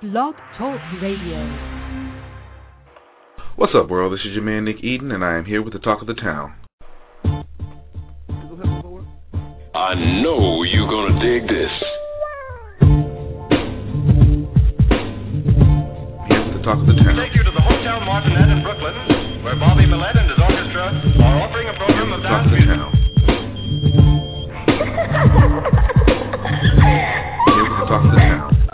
Blog Talk Radio. What's up, world? This is your man Nick Eden, and I am here with the talk of the town. I know you're gonna dig this. Here with the talk of the town. take you to the Hotel Martinet in Brooklyn, where Bobby Millett and his orchestra are offering a program of dance of the music. town. Here with the talk of the town.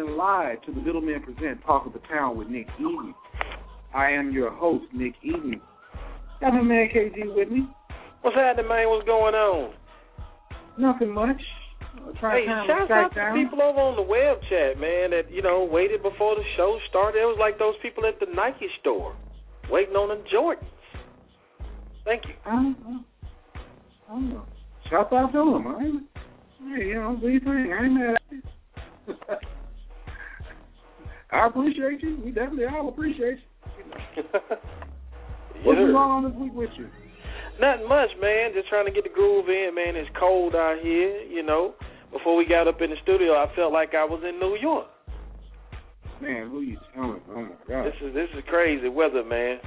In live to the Middlemen Present Talk of the Town with Nick Eden. I am your host, Nick Eden. Got my man KG with me. What's happening, man? What's going on? Nothing much. Hey, shout out to down. the people over on the web chat, man, that, you know, waited before the show started. It was like those people at the Nike store waiting on the Jordans. Thank you. I don't know. I don't know. Shout out to them. I ain't, hey, you know, do you think? I ain't mad at you. I appreciate you. We definitely all appreciate you. What's going on this week with you? Nothing much, man. Just trying to get the groove in, man. It's cold out here, you know. Before we got up in the studio, I felt like I was in New York. Man, who you telling? Oh my god! This is this is crazy weather, man.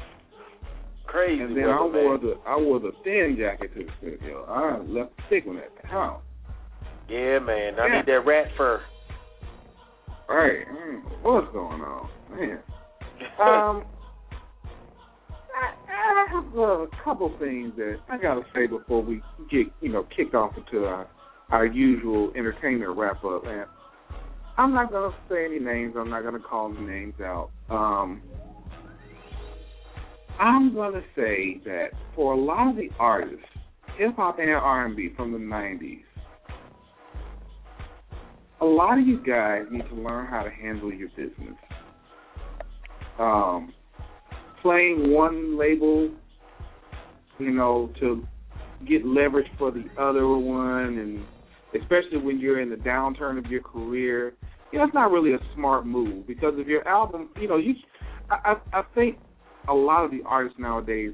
Crazy And then weather, I man. wore the I wore the thin jacket to the studio. I left the thick one at the house. Yeah, man. I Yeah. need that rat fur. Right? What's going on, man? Um, I, I have a couple things that I gotta say before we get you know kicked off into our our usual entertainment wrap up. And I'm not gonna say any names. I'm not gonna call any names out. Um, I'm gonna say that for a lot of the artists, hip hop and R&B from the '90s, a lot of you guys need to learn how to handle your business. Um, playing one label, you know, to get leverage for the other one, and especially when you're in the downturn of your career, you know, it's not really a smart move because if your album, you know, you, I, I, I think a lot of the artists nowadays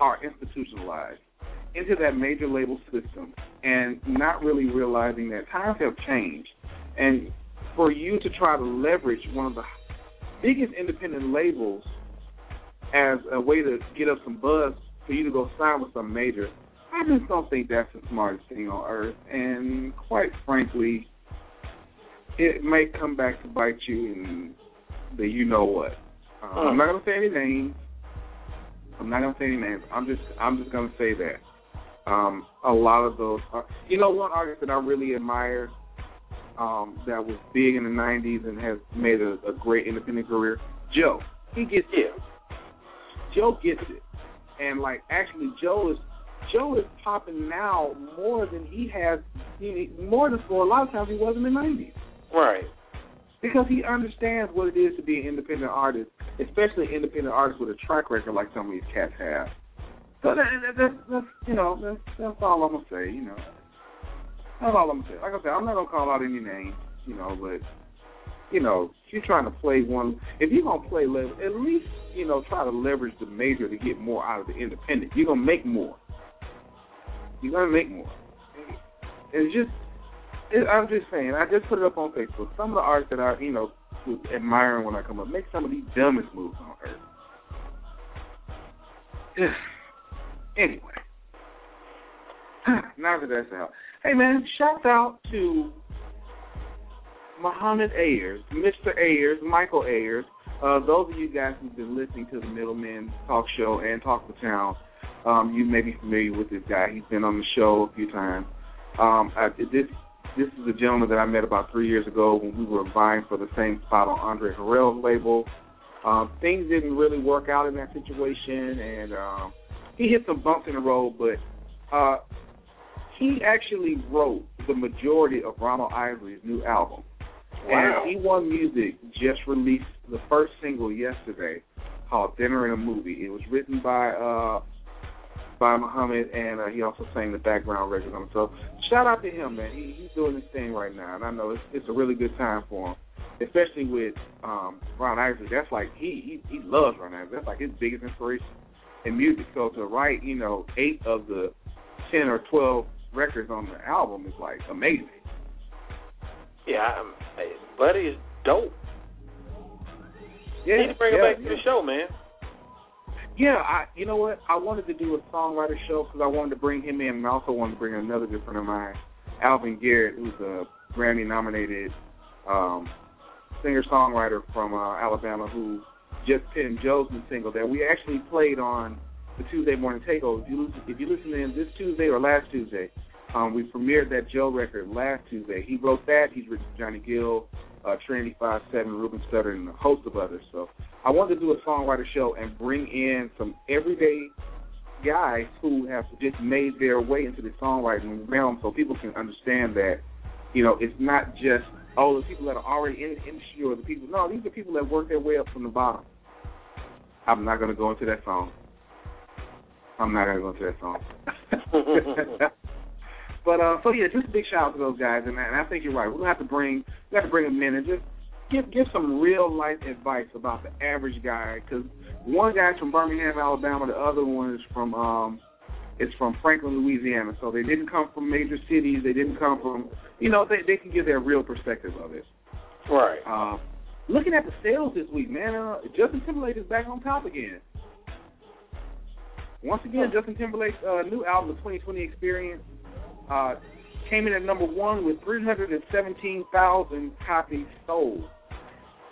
are institutionalized into that major label system and not really realizing that times have changed. And for you to try to leverage one of the biggest independent labels as a way to get up some buzz for you to go sign with some major, I just don't think that's the smartest thing on earth. And quite frankly, it may come back to bite you in the you know what. Uh, I'm not gonna say any names. I'm not gonna say any names. I'm just I'm just gonna say that. Um, a lot of those, are, you know, one artist that I really admire um, that was big in the '90s and has made a, a great independent career. Joe, he gets it. Joe gets it, and like actually, Joe is Joe is popping now more than he has, he, more than for a lot of times he was in the '90s Right. because he understands what it is to be an independent artist, especially an independent artist with a track record like some of these cats have. So that, that, that's, that's you know that's that's all I'm gonna say. You know, that's all I'm gonna say. Like I said, I'm not gonna call out any names. You know, but you know, you're trying to play one, if you're gonna play at least you know try to leverage the major to get more out of the independent. You're gonna make more. You're gonna make more. It's just, it, I'm just saying. I just put it up on Facebook. Some of the artists that I, you know, was admiring when I come up make some of the dumbest moves on earth. anyway, now that that's out, hey man, shout out to Muhammad Ayers, Mr. Ayers, Michael Ayers. Uh, those of you guys who've been listening to the Middleman Talk Show and Talk the Town, um, you may be familiar with this guy. He's been on the show a few times. Um, I, this this is a gentleman that I met about three years ago when we were vying for the same spot on Andre Harrell's label. Um, things didn't really work out in that situation, and um, he hit some bumps in the road. But uh, he actually wrote the majority of Ronald Isley's new album. Wow. And E1 Music just released the first single yesterday called Dinner and a Movie. It was written by uh by Muhammad and uh, he also sang the background record on it. So shout out to him, man. He, he's doing his thing right now and I know it's it's a really good time for him. Especially with um Ron Isley. That's like he he, he loves Ron Isley. That's like his biggest inspiration in music. So to write, you know, eight of the ten or twelve records on the album is like amazing. Yeah, I'm, hey, Buddy is dope. Yeah, Need to bring yeah, him back yeah. to the show, man. Yeah, I you know what? I wanted to do a songwriter show because I wanted to bring him in, and I also wanted to bring another good friend of mine, Alvin Garrett, who's a Grammy nominated um, singer songwriter from uh, Alabama, who just penned Joe's new single that we actually played on the Tuesday morning takeover. If you listen, if you listen in this Tuesday or last Tuesday, um, we premiered that Joe record last Tuesday. He wrote that. He's written Johnny Gill, uh, Trinity Five Seven, Ruben Studdard, and a host of others. So I wanted to do a songwriter show and bring in some everyday guys who have just made their way into the songwriting realm, so people can understand that you know it's not just oh the people that are already in the industry or the people. No, these are people that work their way up from the bottom. I'm not going to go into that song. I'm not going to go into that song. But uh, so yeah, just a big shout out to those guys, and, and I think you're right. We'll have to bring we have to bring them in and just give give some real life advice about the average guy, because one guy's from Birmingham, Alabama, the other one is from um is from Franklin, Louisiana. So they didn't come from major cities. They didn't come from you know they they can give their real perspective of it. Right. Uh, looking at the sales this week, man, uh, Justin Timberlake is back on top again. Once again, Justin Timberlake's uh, new album, The 20/20 Experience, uh, came in at number one with 317,000 copies sold.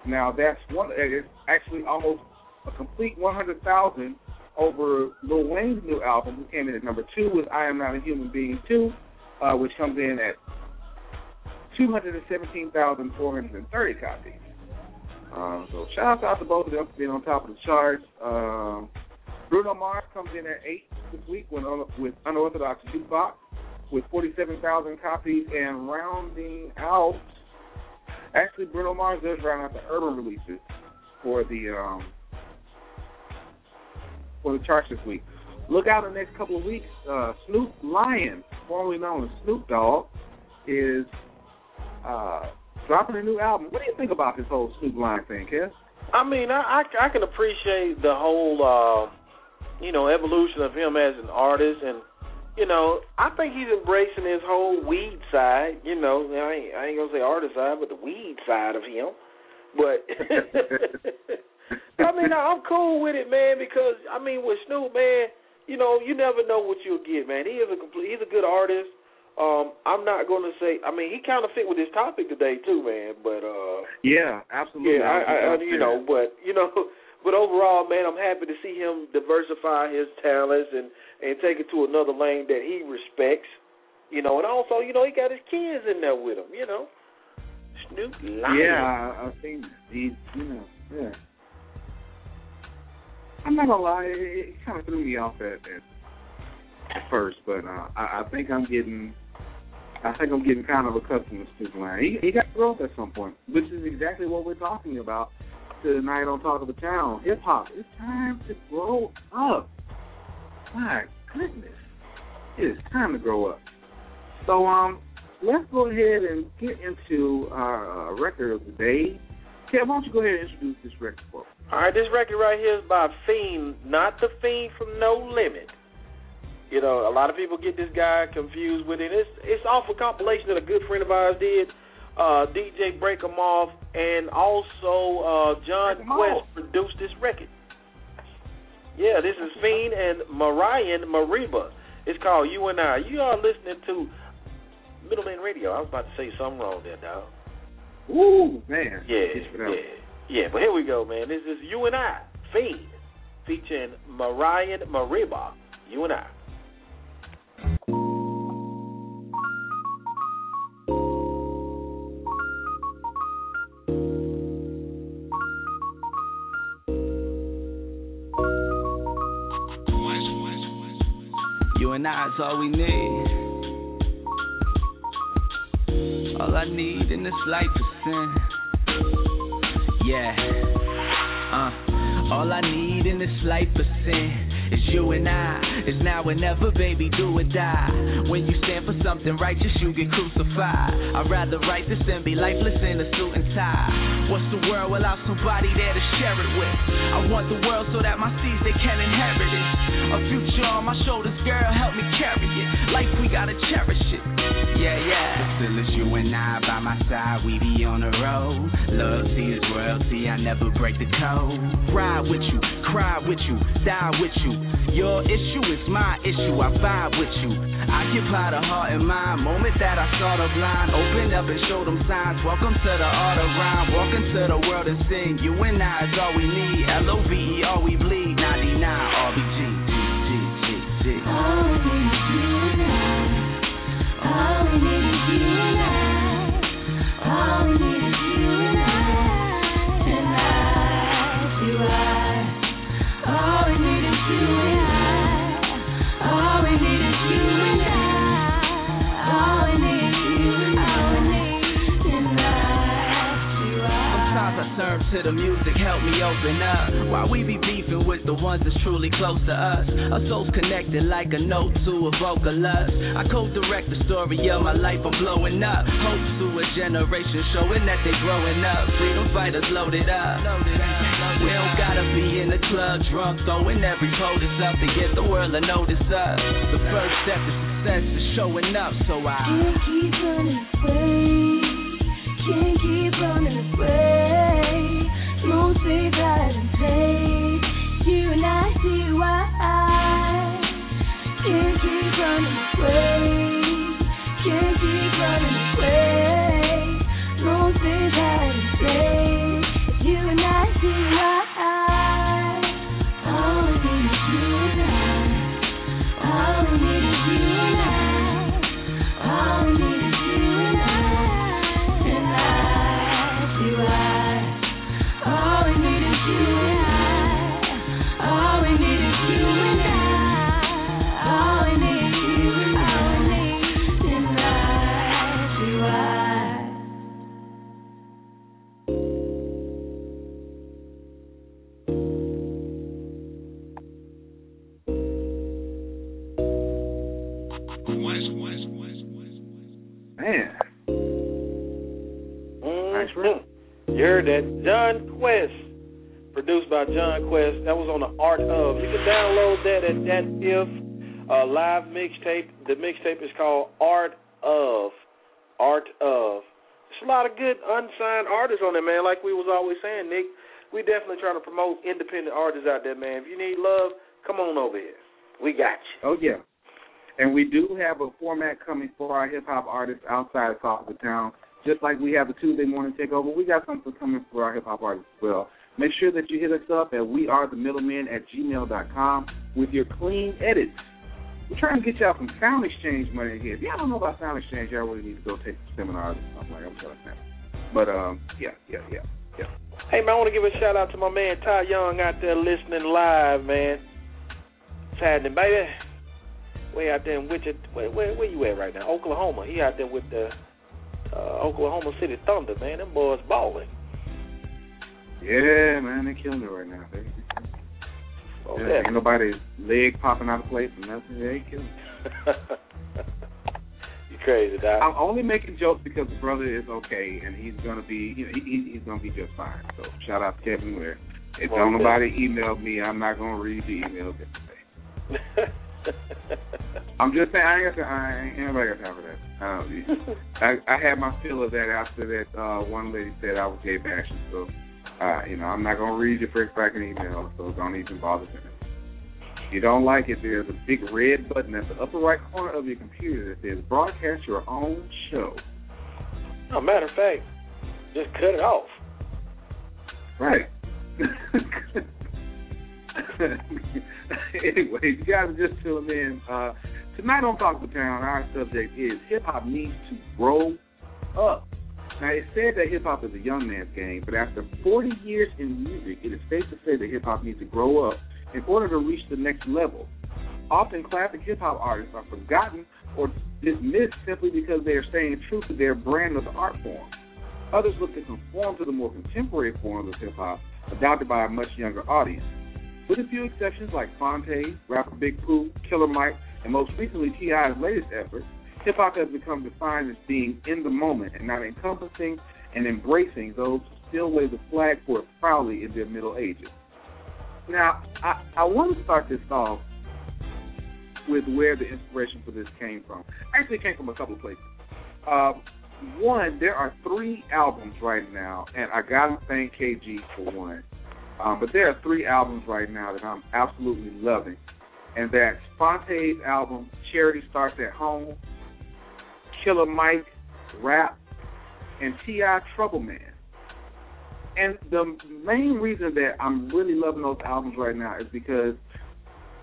Now that's one. It's actually almost a complete 100,000 over Lil Wayne's new album, who came in at number two with "I Am Not a Human Being" two, uh, which comes in at 217,430 copies. Um, so shout out to both of them for being on top of the charts. Um, Bruno Mars comes in at eight this week with, with Unorthodox Jukebox with 47,000 copies and rounding out. Actually, Bruno Mars does round out the urban releases for the um, for the charts this week. Look out in the next couple of weeks. Uh, Snoop Lion, formerly known as Snoop Dogg, is uh, dropping a new album. What do you think about this whole Snoop Lion thing, Kev? I mean, I, I I can appreciate the whole uh, you know evolution of him as an artist, and you know I think he's embracing his whole weed side. You know, I ain't, I ain't gonna say artist side, but the weed side of him. But I mean, I'm cool with it, man, because I mean, with Snoop, man, you know, you never know what you'll get, man. He is a complete, he's a good artist. Um, I'm not going to say. I mean, he kind of fit with this topic today too, man. But uh, Yeah, absolutely. yeah, I, I, you know, but you know, but overall, man, I'm happy to see him diversify his talents and and take it to another lane that he respects. You know, and also, you know, he got his kids in there with him. You know, Snoop Lion. Yeah, I think he, you know, yeah. I'm not gonna lie, it, it kind of threw me off at, at first, but uh, I, I think I'm getting, I think I'm getting kind of accustomed to Snoop Lion. He, he got growth at some point, which is exactly what we're talking about tonight on Talk of the Town. Hip hop, it's time to grow up. My goodness, it is time to grow up. So um, let's go ahead and get into our uh, record of the day. Kev, why don't you go ahead and introduce this record for us? All right, this record right here is by Fiend, not the Fiend from No Limit. You know, a lot of people get this guy confused with it. It's it's off a compilation that a good friend of ours did, uh, DJ Break 'em Off, and also uh, John Quest produced this record. Yeah, this is Fiend and Marian Mariba. It's called You and I. You are listening to Middleman Radio. I was about to say something wrong there, dog. Ooh, man. Yeah, It's for them. yeah, yeah. But here we go, man. This is You and I, Fiend, featuring Marian Mariba. You and I. You and I is all we need. All I need in this life is sin. Yeah. Uh. All I need in this life is sin. Is you and I. It's now or never, baby, do or die. When you stand for something righteous, you get crucified. I'd rather write this than be lifeless in a suit and tie. What's the world without somebody there to share it with? I want the world so that my seeds they can inherit it. A future on my shoulders, girl, help me carry it. Life we gotta cherish it. Yeah, yeah. But still it's you and I by my side, we be on the road. Loyalty is royalty, I never break the code. Ride with you, cry with you, die with you. Your issue is my issue, I vibe with you. Occupy the heart and mind. Moment that I saw the blind, open up and show them signs. Welcome to the art of rhyme. Walk into the world and sing. You and I is all we need. L O V E, all we bleed. 99 RBG. Open up. While we be beefing with the ones that's truly close to us. Our souls connected like a note to a vocal lust. I co-direct the story of my life, I'm blowing up. Hope to a generation showing that they growing up. Freedom fighters loaded up. We don't gotta be in the club drunk, throwing every POTUS up to get the world to notice us. The first step to success is showing up, so I. Keep running away. By John Quest. That was on the Art of. You can download that at that if uh, live mixtape. The mixtape is called Art of. Art of. There's a lot of good unsigned artists on there, man. Like we was always saying, Nick. We definitely trying to promote independent artists out there, man. If you need love, come on over here. We got you. Oh yeah. And we do have a format coming for our hip hop artists outside of Talk of the Town. Just like we have the Tuesday morning takeover, we got something coming for our hip hop artists as well. Make sure that you hit us up at we are the middlemen at gmail.com with your clean edits. We're trying to get y'all some sound exchange money here. If y'all don't know about sound exchange, y'all really need to go take some seminars or something like I'm telling you. But um yeah, yeah, yeah, yeah. Hey man, I want to give a shout out to my man Ty Young out there listening live, man. What's happening, baby? Way out there in Wichita. Where, where, where you at right now? Oklahoma. He out there with the uh, Oklahoma City Thunder, man. Them boys balling. Yeah, man, they're killing it right now. They, Oh, yeah, ain't nobody leg popping out of place and nothing. They killing it. you crazy, Doc. I'm only making jokes because the brother is okay and he's gonna be, you know, he, he- he's gonna be just fine. So shout out to Kevin Ware. If Well, don't nobody email me, I'm not gonna read the emails. Anyway. I'm just saying, I ain't got, I ain't anybody got time for that. Um, I, I had my fill of that after that uh, one lady said I was gay bashing. So, uh, you know, I'm not gonna read your first fucking email, so don't even bother sending it. If you don't like it, there's a big red button at the upper right corner of your computer that says "Broadcast your own show." no, matter of fact, just cut it off. Right. anyway, you guys are just tuning in. Uh, tonight on Talk of the Town, our subject is hip hop needs to grow up. Now, it's said that hip hop is a young man's game, but after 40 years in music, it is safe to say that hip hop needs to grow up in order to reach the next level. Often, classic hip hop artists are forgotten or dismissed simply because they are staying true to their brand of the art form. Others look to conform to the more contemporary forms of hip hop adopted by a much younger audience. With a few exceptions like Phonte, rapper Big Pooh, Killer Mike, and most recently T.I.'s latest effort, hip hop has become defined as being in the moment and not encompassing and embracing those who still wave the flag for it proudly in their middle ages. Now, I, I want to start this off with where the inspiration for this came from. Actually, it came from a couple of places. Uh, one, there are three albums right now, and I gotta thank KG for one. Um, but there are three albums right now that I'm absolutely loving, and that's Phonte's album "Charity Starts at Home," Killer Mike Rap, and T.I. Trouble Man. And the main reason that I'm really loving those albums right now is because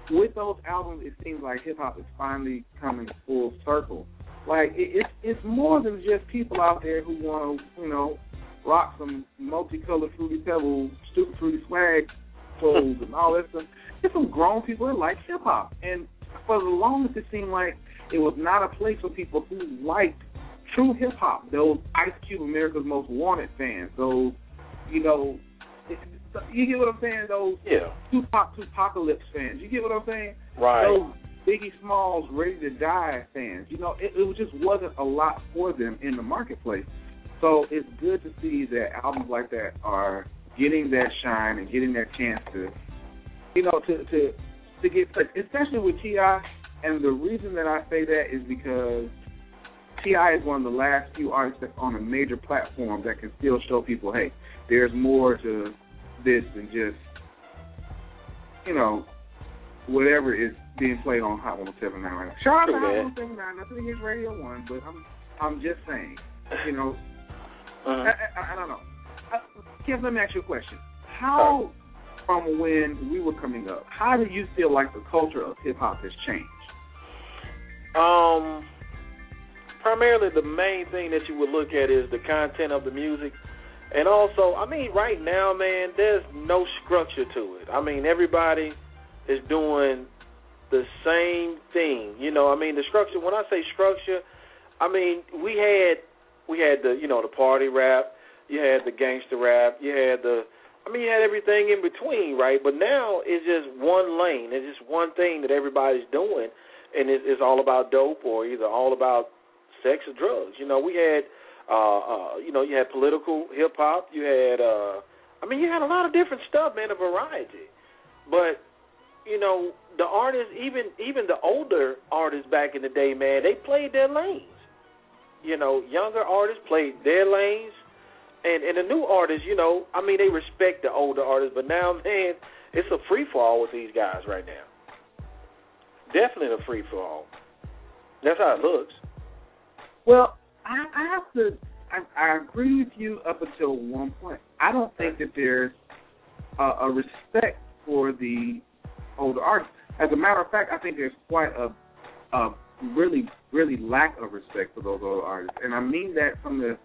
with those albums, it seems like hip hop is finally coming full circle. Like it, it's it's more than just people out there who want to, you know, rock some multicolored fruity pebble, stupid fruity swag clothes and all that stuff. It's some grown people that like hip hop, and for the longest, it seemed like it was not a place for people who liked true hip hop. Those Ice Cube, America's Most Wanted fans. Those, you know, you get what I'm saying? Those Yeah. Tupac, Tupacalypse fans. You get what I'm saying? Right. Those Biggie Smalls, Ready to Die fans. You know, it, it just wasn't a lot for them in the marketplace. So it's good to see that albums like that are getting that shine and getting that chance to, you know, to to to get especially with Ti. And the reason that I say that is because T.I. is one of the last few artists that's on a major platform that can still show people, hey, there's more to this than just, you know, whatever is being played on Hot 107.9 right now. Shout out to Hot that. 107.9. Nothing against Radio One, but I'm I'm just saying, you know, Uh-huh. I, I, I don't know. Uh, Kev, let me ask you a question. How, from when we were coming up, how do you feel like the culture of hip hop has changed? Um, primarily the main thing that you would look at is the content of the music, and also, I mean, right now, man, there's no structure to it. I mean, everybody is doing the same thing. You know, I mean, the structure. When I say structure, I mean we had we had the you know the party rap, you had the gangster rap, you had the I mean you had everything in between, right? But now it's just one lane. It's just one thing that everybody's doing, and it, it's all about dope or either all about sex or drugs. You know, we had uh uh you know you had political hip hop, you had uh I mean you had a lot of different stuff, man, a variety. But you know, the artists, even even the older artists back in the day, man, they played their lanes. You know, younger artists played their lanes, and and the new artists, you know, I mean, they respect the older artists, but now, man, it's a free for all with these guys right now. Definitely a free for all. That's how it looks. Well, I, I have to. I, I agree with you up until one point. I don't think that there's a, a respect for the older artists. As a matter of fact, I think there's quite a, a really, really lack of respect for those older artists, and I mean that from the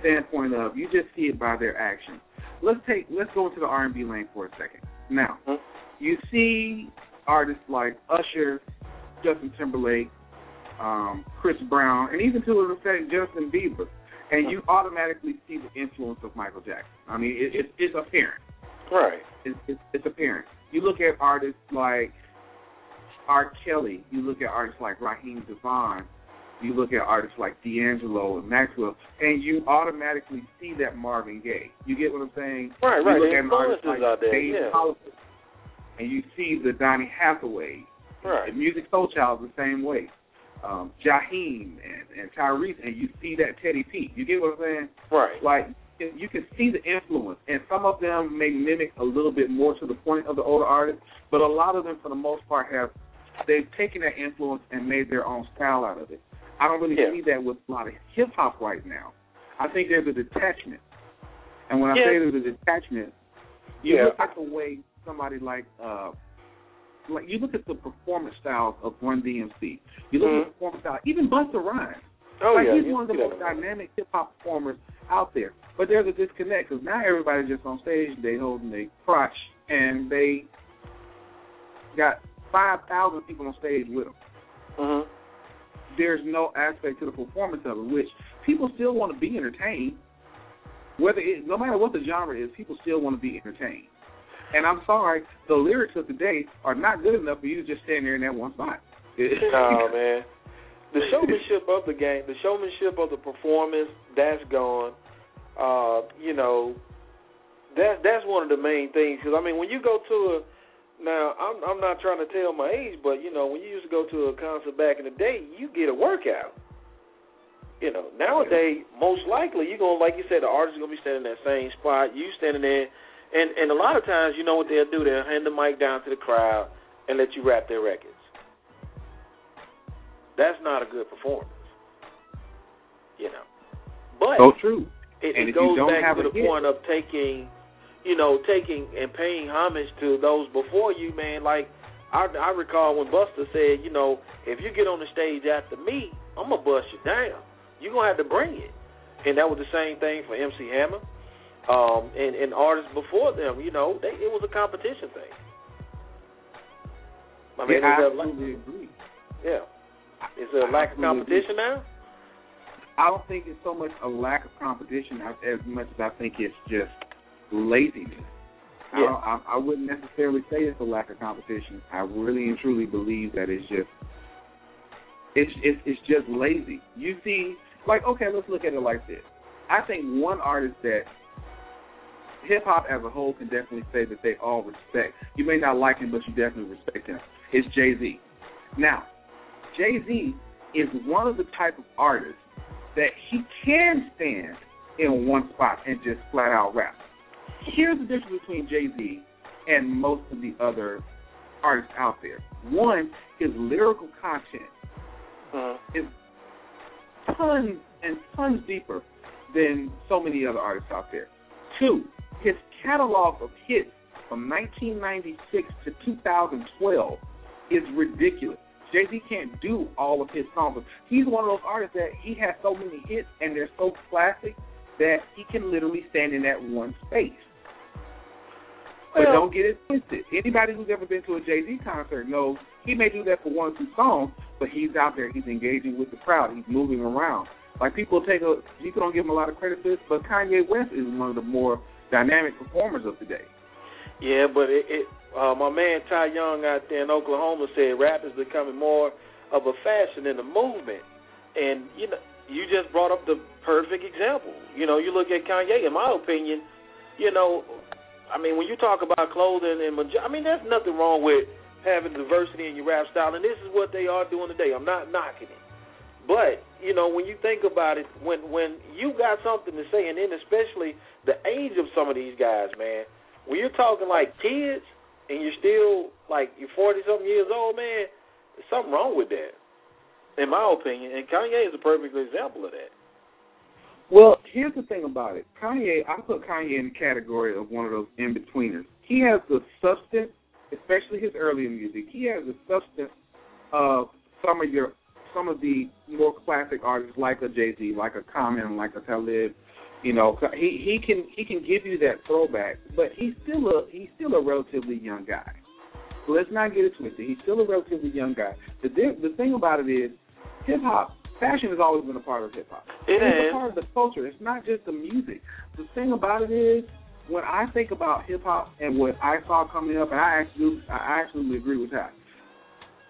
standpoint of you just see it by their actions. Let's take let's go into the R and B lane for a second. Now, Hmm? you see artists like Usher, Justin Timberlake, um, Chris Brown, and even to an effect Justin Bieber, and you automatically see the influence of Michael Jackson. I mean, it, it, it's apparent. Right. It's, it's, it's apparent. You look at artists like R. Kelly. You look at artists like Raheem DeVaughn. You look at artists like D'Angelo and Maxwell, and you automatically see that Marvin Gaye. You get what I'm saying? Right, right. you. Look The at an artist influences like out there, Dave yeah. And you see the Donny Hathaway. Right. The Musiq Soulchild is the same way. Um, Jaheim and, and Tyrese, and you see that Teddy P. You get what I'm saying? Right. Like you can see the influence, and some of them may mimic a little bit more to the point of the older artists, but a lot of them, for the most part, have they've taken that influence and made their own style out of it. I don't really Yeah. see that with a lot of hip hop right now. I think there's a detachment, and when I say there's a detachment, you Yeah. look at the way somebody like uh like you look at the performance styles of Run DMC. You look Mhm. at the performance style, even Busta Rhymes. Oh like yeah. he's one of the most dynamic hip hop performers out there. But there's a disconnect because now everybody's just on stage, they holding their crotch, and they got five thousand people on stage with them. Mhm. There's no aspect to the performance of it, which people still want to be entertained. Whether it, no matter what the genre is, people still want to be entertained. And I'm sorry, the lyrics of today are not good enough for you to just stand there in that one spot. No man. The showmanship of the game, the showmanship of the performance, that's gone. Uh, you know, that that's one of the main things. Because I mean, when you go to a now, I'm I'm not trying to tell my age, but you know, when you used to go to a concert back in the day, you get a workout. You know, nowadays, most likely you're gonna, like you said, the artist is gonna be standing in that same spot. You standing there, and and a lot of times, you know what they'll do? They'll hand the mic down to the crowd and let you rap their records. That's not a good performance. You know, but so true. it, And it if you goes back to the hit- point of taking, you know, taking and paying homage to those before you, man. Like I, I recall when Busta said, you know, if you get on the stage after me, I'm gonna bust you down. You're gonna have to bring it, and that was the same thing for MC Hammer, um, and and artists before them. You know, they, it was a competition thing. I mean, yeah, I is there, absolutely agree. yeah. Is there a lack of Absolutely agree. competition now? I don't think it's so much a lack of competition as as much as I think it's just laziness. I, Yeah. don't, I, I wouldn't necessarily say it's a lack of competition. I really and truly believe that it's just it's it's it's just lazy. You see, like okay, let's look at it like this. I think one artist that hip hop as a whole can definitely say that they all respect. You may not like him, but you definitely respect him. It's Jay Z. Now, Jay Z is one of the type of artists that he can stand in one spot and just flat out rap. Here's the difference between Jay Z and most of the other artists out there. One, his lyrical content Uh, is tons and tons deeper than so many other artists out there. Two, his catalog of hits from 1996 to 2012 is ridiculous. Jay Z can't do all of his songs. He's one of those artists that he has so many hits and they're so classic that he can literally stand in that one space. But don't get it twisted. Anybody who's ever been to a Jay Z concert knows he may do that for one or two songs, but he's out there, he's engaging with the crowd, he's moving around. Like people take a, people don't give him a lot of credit for this, but Kanye West is one of the more dynamic performers of today. Yeah, but it, it uh, my man Ty Young out there in Oklahoma said rap is becoming more of a fashion than a movement. And you know, you just brought up the perfect example. You know, you look at Kanye. In my opinion, you know, I mean, when you talk about clothing and I mean, there's nothing wrong with having diversity in your rap style, and this is what they are doing today. I'm not knocking it. But you know, when you think about it, when when you got something to say, and then especially the age of some of these guys, man, when you're talking like kids and you're still like you're forty something years old, man, there's something wrong with that, in my opinion. And Kanye is a perfect example of that. Well, here's the thing about it. Kanye, I put Kanye in the category of one of those in betweeners. He has the substance, especially his earlier music. He has the substance of some of your some of the more classic artists like a Jay Z, like a Common, like a Talib. You know, he he can he can give you that throwback, but he's still a he's still a relatively young guy. So let's not get it twisted. He's still a relatively young guy. The di- the thing about it is, hip hop fashion has always been a part of hip hop. It it's is. a part of the culture. It's not just the music. The thing about it is, when I think about hip hop and what I saw coming up, and I actually I absolutely agree with that.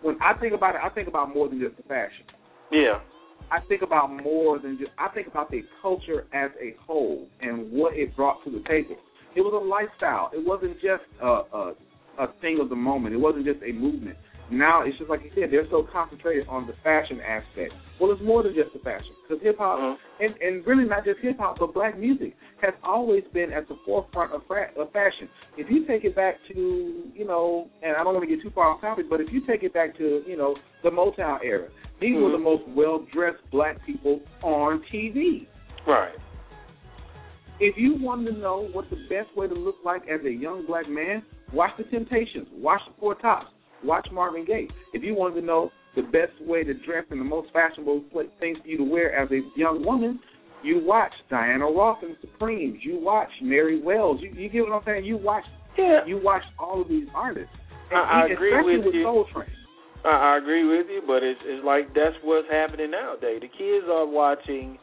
When I think about it, I think about more than just the fashion. Yeah. I think about more than just. I think about the culture as a whole and what it brought to the table. It was a lifestyle. It wasn't just a a, a thing of the moment. It wasn't just a movement. Now it's just like you said, they're so concentrated on the fashion aspect. Well, it's more than just the fashion because hip hop, uh-huh. and and really not just hip hop, but black music has always been at the forefront of, fra- of fashion. If you take it back to you know, and I don't want to get too far off topic, but if you take it back to you know the Motown era, these were the mm-hmm. most well dressed black people on TV. Right. If you wanted to know what the best way to look like as a young black man, watch The Temptations, watch The Four Tops, watch Marvin Gaye. If you wanted to know the best way to dress and the most fashionable things for you to wear as a young woman, you watch Diana Ross and Supremes. You watch Mary Wells. You, you get what I'm saying? You watch. Yeah. You watch all of these artists. I- I agree with with you. Soul Train. I, I agree with you, but it's it's like that's what's happening nowadays. The kids are watching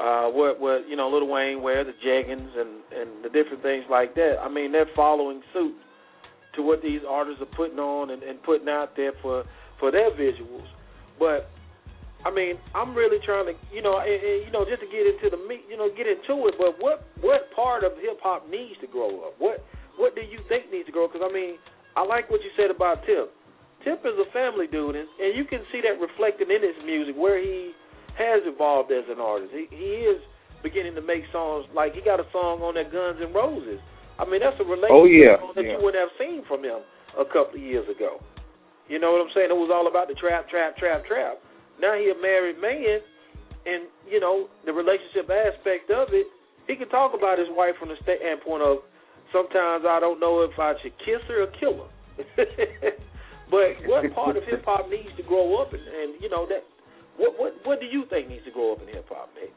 uh what what you know Lil Wayne wear, the jeggings and and the different things like that. I mean, they're following suit to what these artists are putting on and, and putting out there for for their visuals. But I mean, I'm really trying to, you know, and, and, you know, just to get into the meat, you know, get into it. But what what part of hip hop needs to grow up? What what do you think needs to grow? Because I mean, I like what you said about Tip. Tip is a family dude, and, and you can see that reflected in his music, where he has evolved as an artist. He he is beginning to make songs like he got a song on that Guns N' Roses. I mean, that's a relationship Oh, yeah, that yeah. you wouldn't have seen from him a couple of years ago. You know what I'm saying? It was all about the trap, trap, trap, trap. Now he a married man, and you know the relationship aspect of it. He can talk about his wife from the standpoint of sometimes I don't know if I should kiss her or kill her. but what part of hip hop needs to grow up, and, and you know that what what what do you think needs to grow up in hip hop, Nate?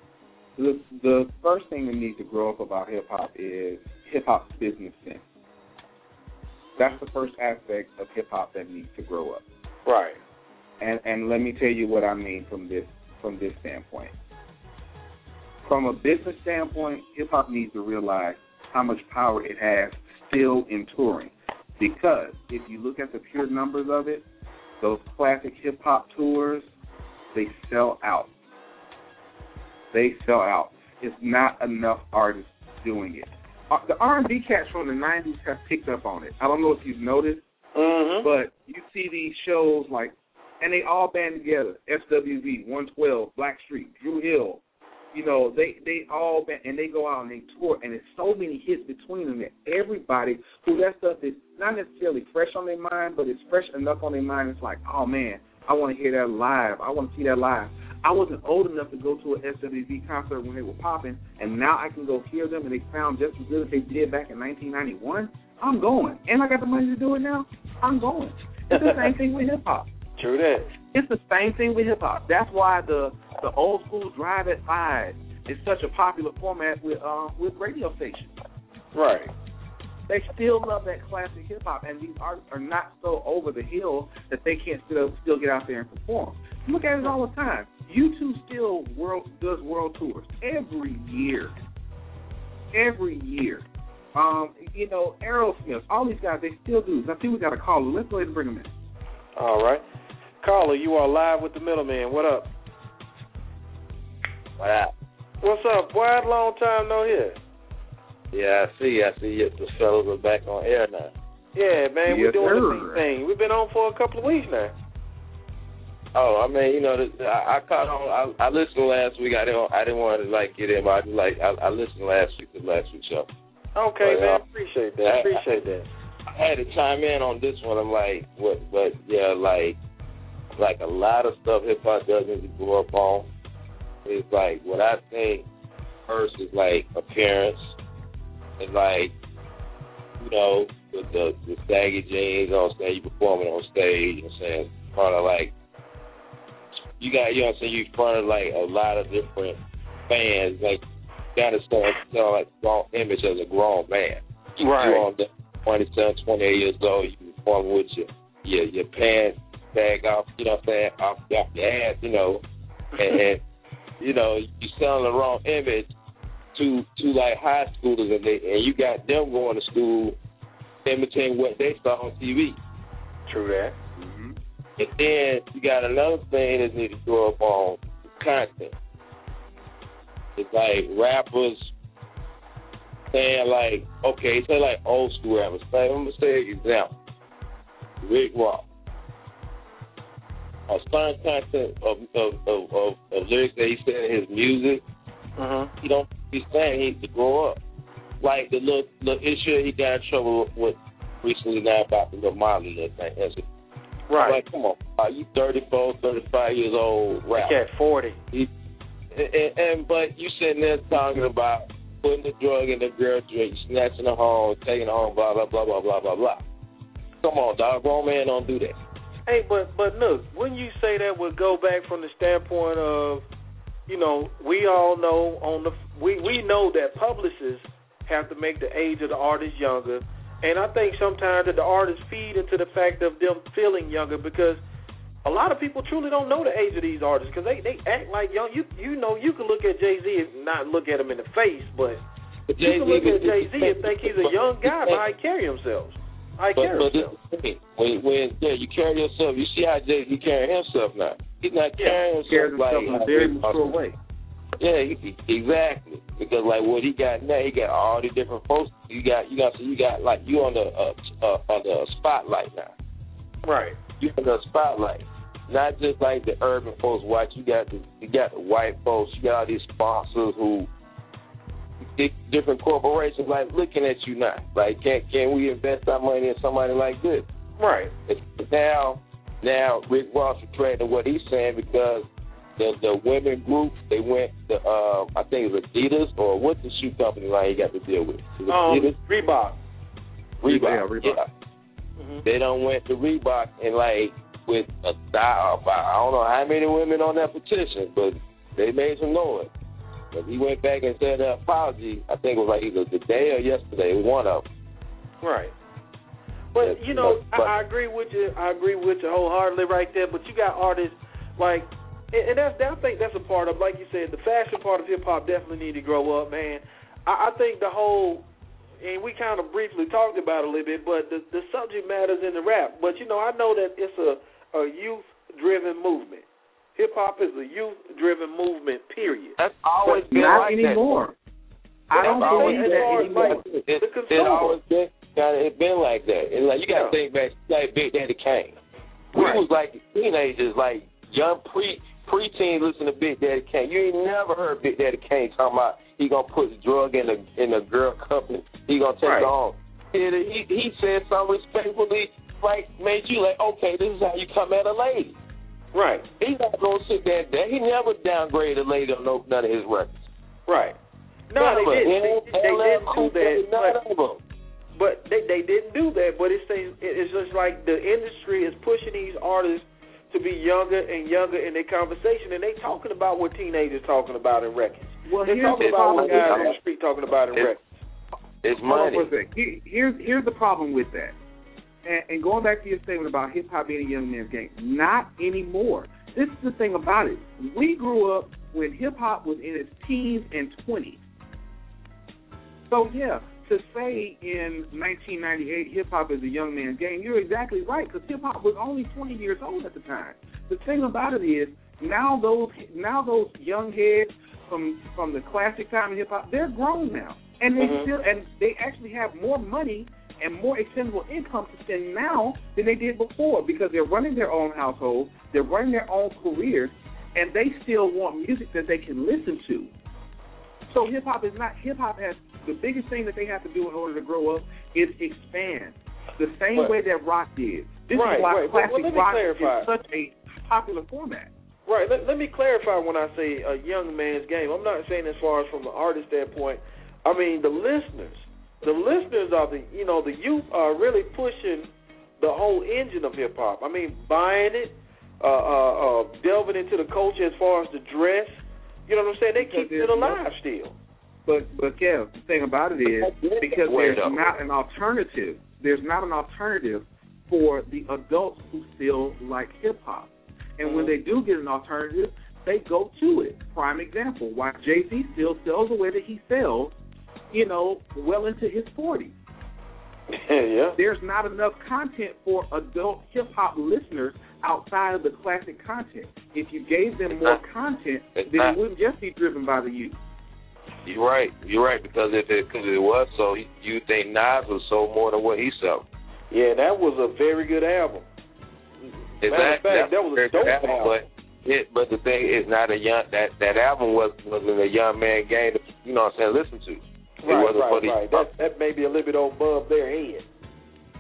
The the first thing that needs to grow up about hip hop is hip hop's business sense. That's the first aspect of hip hop that needs to grow up. Right. And and let me tell you what I mean from this from this standpoint. From a business standpoint, hip hop needs to realize how much power it has still in touring. Because if you look at the pure numbers of it, those classic hip hop tours, they sell out. They sell out. It's not enough artists doing it. Uh, The R&B cats from the '90s have picked up on it. I don't know if you've noticed, Mm-hmm. but you see these shows like, and they all band together. SWV, 112, Blackstreet, Dru Hill. You know, they they all band, and they go out and they tour, and there's so many hits between them that everybody who that stuff is not necessarily fresh on their mind, but it's fresh enough on their mind. It's like, oh man, I want to hear that live. I want to see that live. I wasn't old enough to go to a SWV concert when they were popping, and now I can go hear them, and they sound just as good as they did back in 1991. I'm going, and I got the money to do it now. I'm going. It's the same thing with hip hop. True that. It's the same thing with hip hop. That's why the the old school drive at five is such a popular format with uh, with radio stations. Right. They still love that classic hip hop, and these artists are not so over the hill that they can't still still get out there and perform. Look at it all the time. U2 still world does world tours every year, every year. Um, you know, Aerosmith, all these guys, they still do. I think we got a caller. Let's go ahead and bring them in. All right. Caller, you are live with the middleman. What up? What up? What's up, boy? Long time no hear. Yeah, I see. I see you, the fellas are back on air now. Yeah, man, we're Yes, doing the sir. big thing. We've been on for a couple of weeks now. Oh, I mean, you know, the, I, I caught on. I, I listened last week. I didn't. I didn't want to like get in, but I just like I, I listened last week to last week's show. Okay, But, man. uh, Appreciate that. I- Appreciate that. I had to chime in on this one. I'm like, what? But yeah, like, like a lot of stuff hip hop doesn't grow up on. It's like what I think first is like appearance, and like, you know, with the the saggy jeans on stage, you performing on stage. You know what I'm saying? Part of like, you got, you know what I'm saying? You front of like a lot of different fans. Like, gotta start selling like wrong image as a grown man. You, Right. You on the 27, 28 years old, you perform with your your your pants bag off, you know what I'm saying, off, off your ass, you know, and, and you know you selling the wrong image to to like high schoolers, and they and you got them going to school imitating what they saw on TV. True that. And then you got another thing that need to grow up on content. It's like rappers saying like, okay, say like old school rappers. Say, I'm gonna say an example. Rick Ross. A certain content of of, of, of, of lyrics that he said in his music, Uh-huh. he don't he's saying he needs to grow up. Like the little the issue he got in trouble with recently now about the little Molly little thing. That's. Right. Like, come on, are you 34, 35 years old? Rap. He at 40. He, and, and but you sitting there talking about putting the drug in the girl drink, snatching her home, taking her home, blah blah blah blah blah blah blah. Come on, dog. Grown man don't do that. Hey, but but look, when you say that, would go back from the standpoint of, you know, we all know on the we we know that publicists have to make the age of the artist younger, and I think sometimes that the artists feed into the fact of them feeling younger because a lot of people truly don't know the age of these artists because they they act like young. You you know you can look at Jay Z and not look at him in the face, but But you can Jay-Z look at Jay Z and think he's a young guy, but how he carry himself. How he But, carry but this himself. is. When when yeah, you carry yourself. You see how Jay Z carrying himself now. He's not carrying himself Carries like in a very how- mature way. Yeah, exactly. Because like what he got now, he got all the different folks. You got you got so you got like you on the uh, uh, on the spotlight now. Right. You on the spotlight. Not just like the urban folks watch. You got the you got the white folks. You got all these sponsors who different corporations like looking at you now. Like can can we invest our money in somebody like this? Right. Now now Rick Ross retracting what he's saying because the the women group they went the uh I think it was Adidas or what's the shoe company line he got to deal with? Um, Adidas? Reebok. Reebok. Yeah, Reebok. hmm They don't went to Reebok and like with a thou about I don't know how many women on that petition, but they made some noise. But he went back and said an apology. I think it was like either today or yesterday, one of them. Right. But Yeah, you know, but- I, I agree with you. I agree with you wholeheartedly right there. But you got artists like, and, and that's I think that's a part of, like you said, the fashion part of hip hop definitely need to grow up, man. I, I think the whole, and we kind of briefly talked about it a little bit, but the the subject matters in the rap. But you know, I know that it's a a youth driven movement. Hip hop is a youth driven movement. Period. That's always But been Not like anymore. I don't That's always believe been that like- anymore. It, The it, it consumer. always been kind of it been like that. And like you got to Yeah. think back, like Big Daddy Kane. We Right. was like teenagers, like young pre preteen listen to Big Daddy Kane. You ain't never heard Big Daddy Kane talking about he gonna put drug in a in a girl cup and he gonna take Right. her home. He, he he said something respectfully, like made you like, okay, this is how you come at a lady. Right. He's not gonna sit there. and- He never downgraded a lady on no, none of his records. Right. No, Never. they didn't. They, they didn't do that. None But of them. But they they didn't do that. But it's it's just like the industry is pushing these artists to be younger and younger in their conversation, and they talking about what teenagers talking about in records. Well, They're talking the about what with guys on the street talking about in It's- records. It's Hold on money. for a sec. Here, here's here's the problem with that. And, and going back to your statement about hip hop being a young man's game, not anymore. This is the thing about it. We grew up when hip hop was in its teens and twenties. So yeah, to say in 1998 hip hop is a young man's game, you're exactly right because hip hop was only 20 years old at the time. The thing about it is now those now those young heads from from the classic time in hip hop, they're grown now, and they Mhm. still and they actually have more money and more extendable income to spend now than they did before because they're running their own household, they're running their own careers, and they still want music that they can listen to. So hip hop is not hip hop has the biggest thing that they have to do in order to grow up is expand the same Right. way that rock did. This Right, is why right. But- well, classic rock clarify. is such a popular format. Right. Let, let me clarify when I say a young man's game. I'm not saying as far as from the artist standpoint. I mean the listeners. The listeners are the you know the youth are really pushing the whole engine of hip hop. I mean buying it, uh, uh, uh, delving into the culture as far as the dress. You know what I'm saying? They keep it there's alive still. But but Kev, the thing about it is because there's up. not an alternative. There's not an alternative for the adults who still like hip hop. And when Mhm. they do get an alternative, they go to it. Prime example, why Jay Z still sells the way that he sells, you know, well into his forties. yeah. There's not enough content for adult hip hop listeners outside of the classic content. If you gave them more content, then not. it wouldn't just be driven by the youth. You're right. You're right because if it because it was so, you think Nas was sold more than what he sold. Yeah, that was a very good album. Matter of Exactly. fact, that was a very dope good album. But it, but the thing is, not a young that that album was wasn't a young man game. To, you know what I'm saying? Listen to. It Right, wasn't for right, the. right. That that may be a little bit above their head.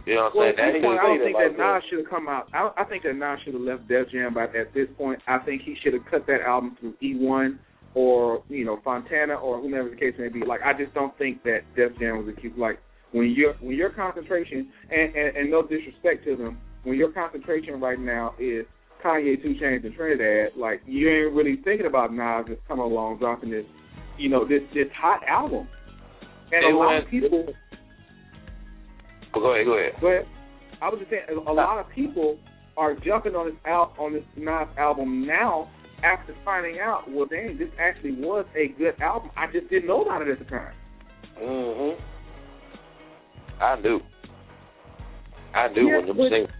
You know what I'm at saying? this point, I don't think like that that. Nas should have come out. I, I think that Nas should have left Def Jam, but at this point, I think he should have cut that album through E1 or you know Fontana or whomever the case may be. Like, I just don't think that Def Jam was a cute. Like, when your when your concentration and, and and no disrespect to them, when your concentration right now is Kanye, Two Chainz, and Trinidad, like you ain't really thinking about Nas just coming along dropping this, you know, this this hot album. And It a lot was- of people Go ahead. Go ahead. but I was just saying, a lot of people are jumping on this out on this Nas album now after finding out, well, dang, this actually was a good album. I just didn't know about it at the time. Mhm. I knew. I knew Yeah, when them but- singles.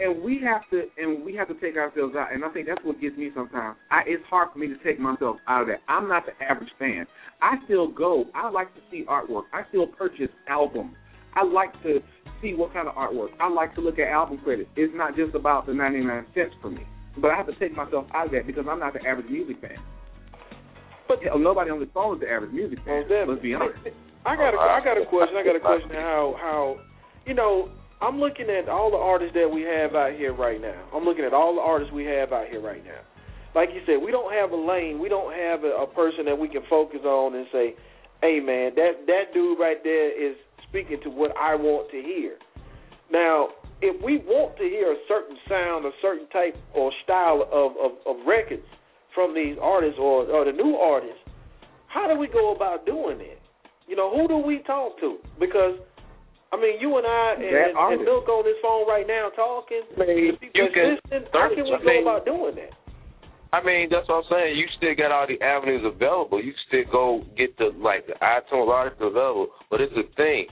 And we have to, and we have to take ourselves out. And I think that's what gets me sometimes. I, it's hard for me to take myself out of that. I'm not the average fan. I still go. I like to see artwork. I still purchase albums. I like to see what kind of artwork. I like to look at album credits. It's not just about the 99 cents for me. But I have to take myself out of that because I'm not the average music fan. But hell, nobody on this phone is the average music fan. Definitely. Let's be honest. I got a I got a question. I got a question. How how you know I'm looking at all the artists that we have out here right now. I'm looking at all the artists we have out here right now. Like you said, we don't have a lane. We don't have a, a person that we can focus on and say, "Hey, man, that that dude right there is speaking to what I want to hear." Now, if we want to hear a certain sound, a certain type or style of of, of records from these artists or or the new artists, how do we go about doing it? You know, who do we talk to? Because I mean, you and I and, and. Milk on this phone right now talking. I mean, people you can listening, how can we search, I go mean- about doing that? I mean, that's what I'm saying. You still got all the avenues available. You still go get the like the iTunes artists available, but it's the thing.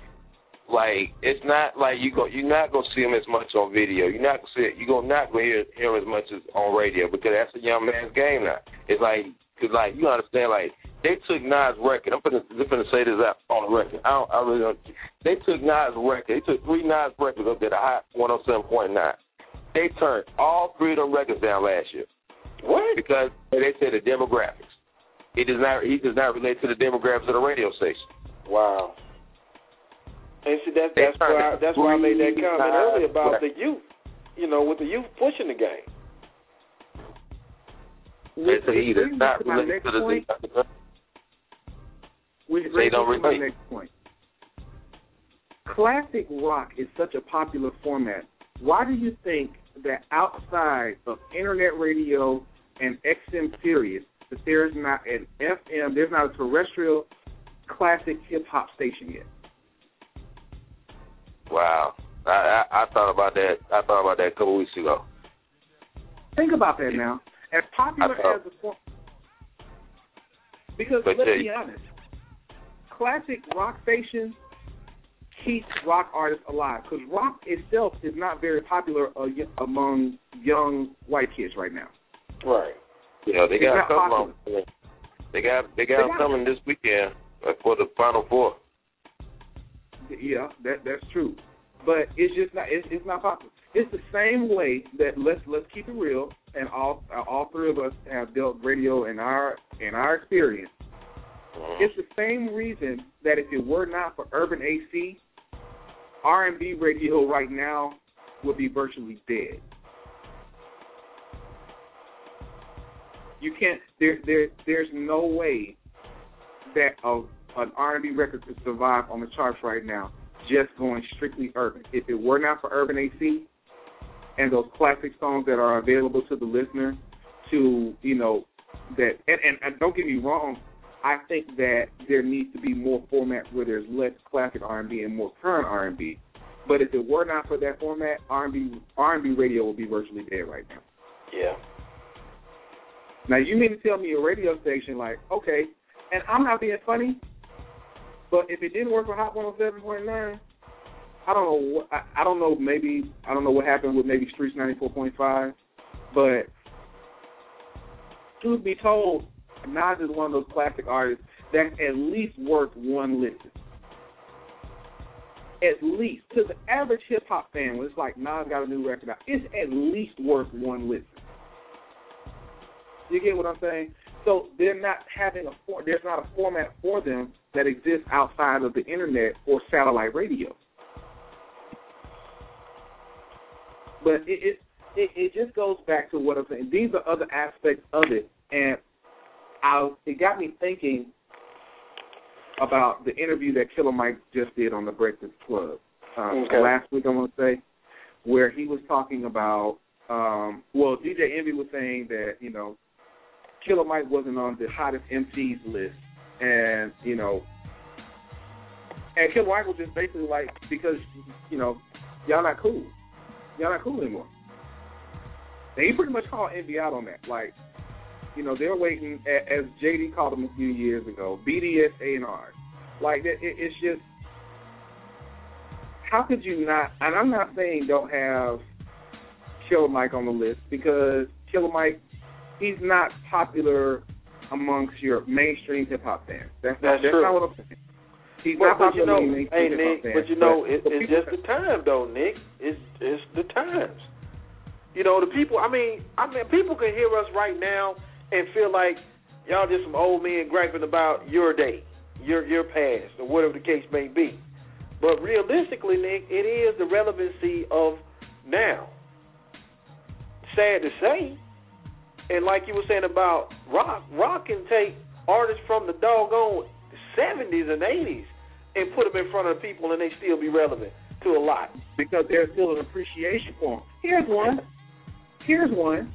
Like it's not like you go. You're not gonna see them as much on video. You're not gonna see it. You're gonna not gonna hear hear 'em as much as on radio because that's a young man's game now. It's like because like you understand like they took Nas record. I'm gonna I'm gonna say this out on the record. I don't. I really don't. They took Nas record. They took three Nas records up there, the hot 107.9. They turned all three of them records down last year. What? Because they said the demographics. He does not. He does not relate to the demographics of the radio station. Wow. And see, that's that's why it that's why I made that comment earlier about back. the youth. You know, with the youth pushing the game. They say he does not to my relate to the. point. Which They don't to my next point. Classic rock is such a popular format. Why do you think that outside of internet radio and XM Sirius, that there's not an FM, there's not a terrestrial classic hip hop station yet? Wow. I, I I thought about that. I thought about that a couple weeks ago. Think about that now. As popular as the form, because But let's be honest, classic rock stations keep rock artists alive because rock itself is not very popular uh, y- among young white kids right now. Right. Yeah, they got a not couple of them. They got they got They got- coming this weekend uh, for the Final Four. Yeah, that that's true, but it's just not it's, it's not popular. It's the same way that let's let's keep it real, and all all three of us have dealt radio in our in our experience. Mhm. It's the same reason that if it were not for Urban AC, R and B radio right now would be virtually dead. You can't. There, there, there's no way that a, an R and B record could survive on the charts right now just going strictly urban. If it were not for Urban AC and those classic songs that are available to the listener, to you know that, and, and, and don't get me wrong, I think that there needs to be more formats where there's less classic R&B and more current R&B. But if it were not for that format, R&B R&B radio would be virtually dead right now. Yeah. Now you mean to tell me a radio station like, okay, and I'm not being funny, but if it didn't work for Hot 107.9, I don't know. What, I, I don't know. Maybe I don't know what happened with maybe Streetz ninety four point five, but truth be told, Nas is one of those classic artists that's at least worth one listen. At least to the average hip hop fan, when it's like Nas got a new record out, it's at least worth one listen. You get what I'm saying? So they're not having a for, there's not a format for them that exists outside of the internet or satellite radio. But it it, it, it just goes back to what I'm saying. These are other aspects of it, and I it got me thinking about the interview that Killer Mike just did on the Breakfast Club uh, Okay. last week. I want to say where he was talking about um, well, DJ Envy was saying that you know Killer Mike wasn't on the hottest MCs list, and you know, and Killer Mike was just basically like because you know y'all not cool, y'all not cool anymore. And he pretty much called Envy out on that, like you know they're waiting as JD called them a few years ago, BDS A and R, like it, it, it's just how could you not? And I'm not saying don't have Killer Mike on the list because Killer Mike, he's not popular amongst your mainstream hip hop fans. That's, That's that's true. not what I'm saying. He's But, not but you popular know, hey mainstream hip hop Nick, fans. but you know, it, it's just the time though, Nick. It's it's the times. You know, the people. I mean, I mean, people can hear us right now and feel like y'all just some old men griping about your day, your your past, or whatever the case may be. But realistically, Nick, it is the relevancy of now. Sad to say, and like you were saying about rock, rock can take artists from the doggone seventies and eighties and put them in front of the people, and they still be relevant to a lot. because there's still an appreciation for them. Here's one. Here's one.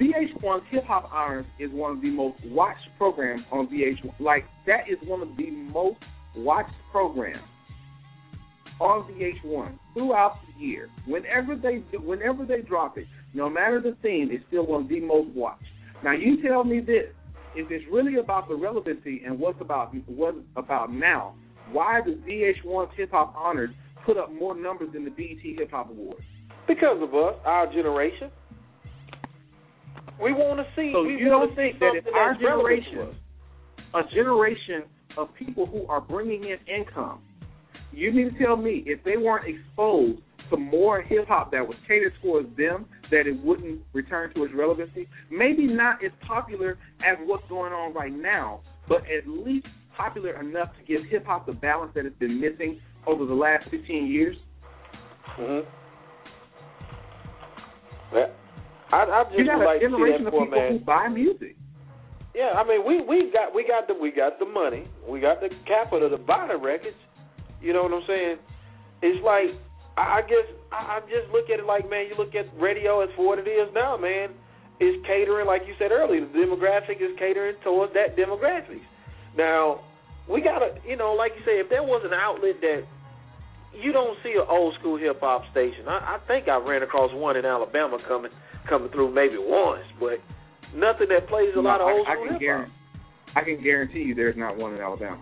VH1's Hip Hop Honors is one of the most watched programs on VH1. Like that is one of the most watched programs on VH1 throughout the year. Whenever they do, whenever they drop it, no matter the theme, it's still one of the most watched. Now you tell me this: if it's really about the relevancy and what's about what's about now, why does VH1's Hip Hop Honors put up more numbers than the BET Hip Hop Awards? Because of us, our generation. We want to see. So we you don't think that if our that's relevant to generation, a generation of people who are bringing in income, you need to tell me if they weren't exposed to more hip hop that was catered towards them, that it wouldn't return to its relevancy. Maybe not as popular as what's going on right now, but at least popular enough to give hip hop the balance that it's been missing over the last 15 years. Mm-hmm. Yeah. I, I just You got would a generation of people format. who buy music. Yeah, I mean we we got we got the we got the money, we got the capital to buy the records. You know what I'm saying? It's like I, I guess I, I just look at it like man, you look at radio as for what it is now, man. It's catering, like you said earlier, the demographic is catering towards that demographic. Now we gotta, you know, like you say, if there was an outlet that you don't see an old school hip hop station. I, I think I ran across one in Alabama coming coming through maybe once, but nothing that plays a lot of No, old I, I school hip hop. I can guarantee you there's not one in Alabama.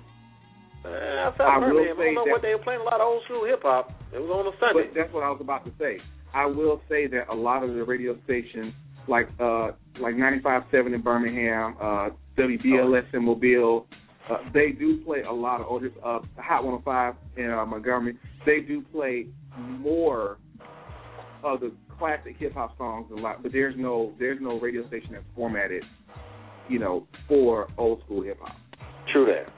Uh, I I will Birmingham. I say don't know that- what they were playing a lot of old school hip hop. It was on a Sunday. But that's what I was about to say. I will say that a lot of the radio stations, like uh, like 95.7 in Birmingham, uh, WBLX in Mobile, uh, they do play a lot of older uh, Hot 105 in uh, Montgomery. They do play more of the classic hip hop songs a lot, but there's no there's no radio station that's formatted, you know, for old school hip hop. True that.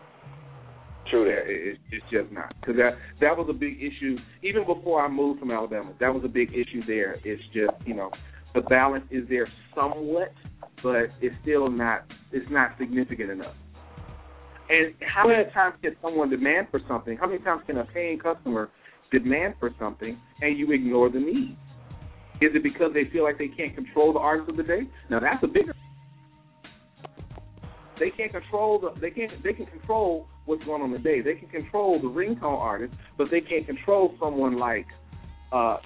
True that. it, it's it's just not because that that was a big issue even before I moved from Alabama. That was a big issue there. It's just you know the balance is there somewhat, but it's still not it's not significant enough. And how many times can someone demand for something? How many times can a paying customer demand for something and you ignore the need? Is it because they feel like they can't control the artist of the day? Now that's a bigger. They can't control the. They can't. They can control what's going on today. They can control the ringtone artist, but they can't control someone like, uh,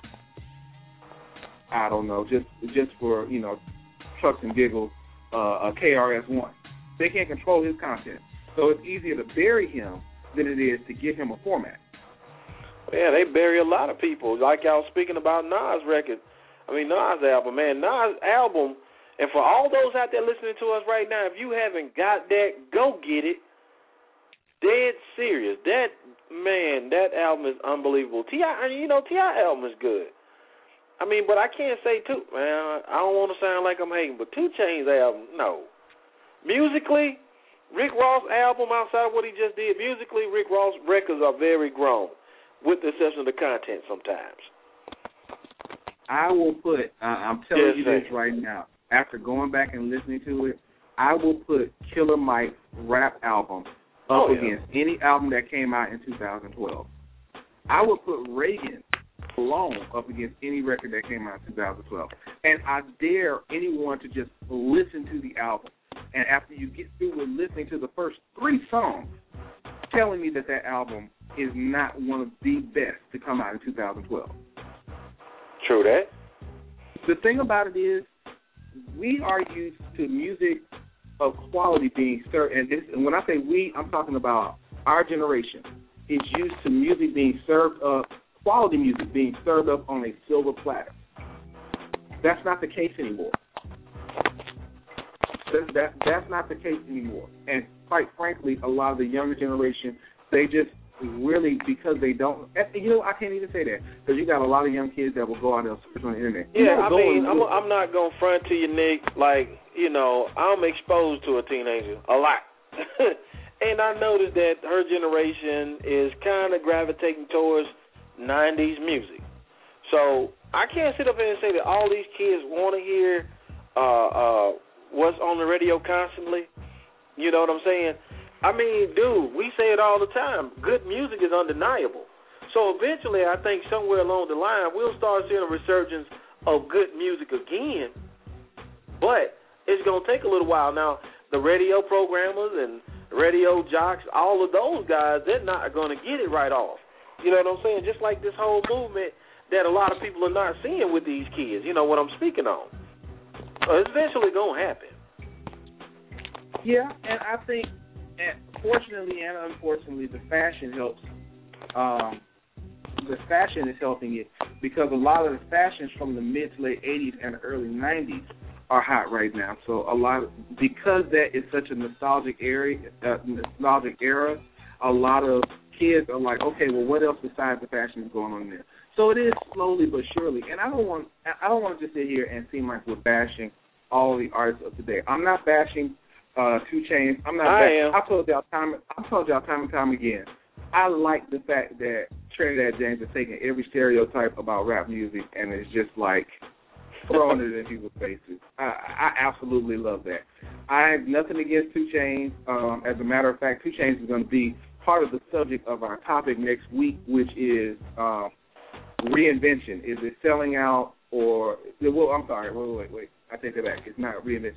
I don't know, just just for you know, trucks and giggles, uh, a KRS One. They can't control his content, so it's easier to bury him than it is to give him a format. Yeah, they bury a lot of people. Like y'all speaking about Nas record. I mean Nas album, man. Nas album and for all those out there listening to us right now, if you haven't got that, go get it. Dead serious. That man, that album is unbelievable. T.I., I mean, you know, T.I. album is good. I mean, but I can't say too, man. I don't want to sound like I'm hating, but Two Chainz album, no. Musically, Rick Ross album outside of what he just did, musically, Rick Ross records are very grown, with the exception of the content sometimes. I will put. Uh, I'm telling Yes, you sir. this right now. After going back and listening to it, I will put Killer Mike's rap album up Oh, yeah. against any album that came out in 2012. I would put Reagan alone up against any record that came out in 2012. And I dare anyone to just listen to the album. And after you get through with listening to the first three songs, telling me that that album is not one of the best to come out in 2012. True that. The thing about it is, we are used to music of quality being served, and this. And when I say we, I'm talking about our generation is used to music being served up, quality music being served up on a silver platter. That's not the case anymore. That, that that's not the case anymore. And quite frankly, a lot of the younger generation, they just really because they don't. and, You know, I can't even say that because you got a lot of young kids that will go out and search on the internet. You Yeah, know, I mean, I'm I'm not gonna front to you, Nick. Like, you know, I'm exposed to a teenager a lot, and I noticed that her generation is kind of gravitating towards '90s music. So I can't sit up here and say that all these kids want to hear uh, uh, what's on the radio constantly. You know what I'm saying? I mean, dude, we say it all the time. Good music is undeniable. So eventually, I think somewhere along the line, we'll start seeing a resurgence of good music again. But it's going to take a little while. Now, the radio programmers and radio jocks, all of those guys, they're not going to get it right off. You know what I'm saying? Just like this whole movement that a lot of people are not seeing with these kids. You know what I'm speaking on. It's eventually to happen. Yeah, and I think, and fortunately and unfortunately, the fashion helps. Um, the fashion is helping it because a lot of the fashions from the mid to late '80s and early '90s are hot right now. So a lot of, because that is such a nostalgic area, uh, nostalgic era, a lot of kids are like, okay, well, what else besides the fashion is going on there? So it is slowly but surely. And I don't want, I don't want to just sit here and seem like we're bashing all the artists of today. I'm not bashing uh, Two Chainz. I'm not. I bash- am. I told y'all time. I told y'all time and time again. I like the fact that Trinidad James is taking every stereotype about rap music and it's just like throwing it in people's faces. I, I absolutely love that. I have nothing against Two Chainz. Um, as a matter of fact, Two Chainz is going to be part of the subject of our topic next week, which is um, reinvention. Is it selling out or? Well, I'm sorry. Wait, wait, wait. I take that back. It's not reinvention.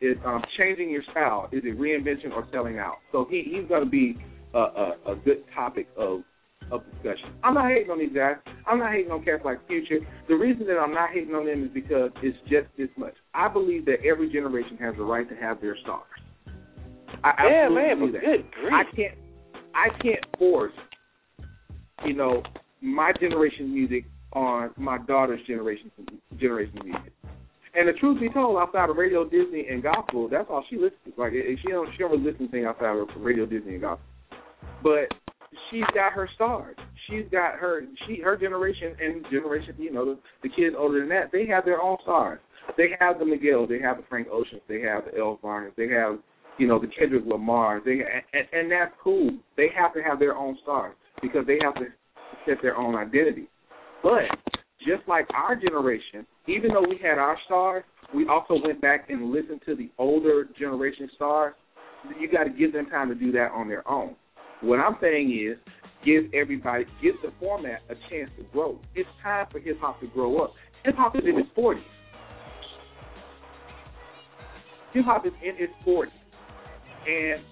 It's um, changing your style. Is it reinvention or selling out? So he he's going to be a, a, a good topic of of discussion. I'm not hating on these guys. I'm not hating on cats like Future. The reason that I'm not hating on them is because it's just this much. I believe that every generation has the right to have their stars. I Yeah, man, but that. good grief. I can't I can't force, you know, my generation's music on my daughter's generation generation music. And the truth be told, outside of radio, Disney, and gospel, that's all she listens. Like, she don't she don't really listen to anything outside of radio, Disney, and gospel. But she's got her stars. She's got her she her generation and generation, you know, the, the kids older than that, they have their own stars. They have the Miguel, they have the Frank Oceans, they have the Elle Varners, they have, you know, the Kendrick Lamar. They and, and that's cool. They have to have their own stars because they have to set their own identity. But just like our generation, even though we had our stars, we also went back and listened to the older generation stars. You got to give them time to do that on their own. What I'm saying is, give everybody, give the format a chance to grow. It's time for hip hop to grow up. Hip hop is in its 40s. Hip hop is in its 40s, and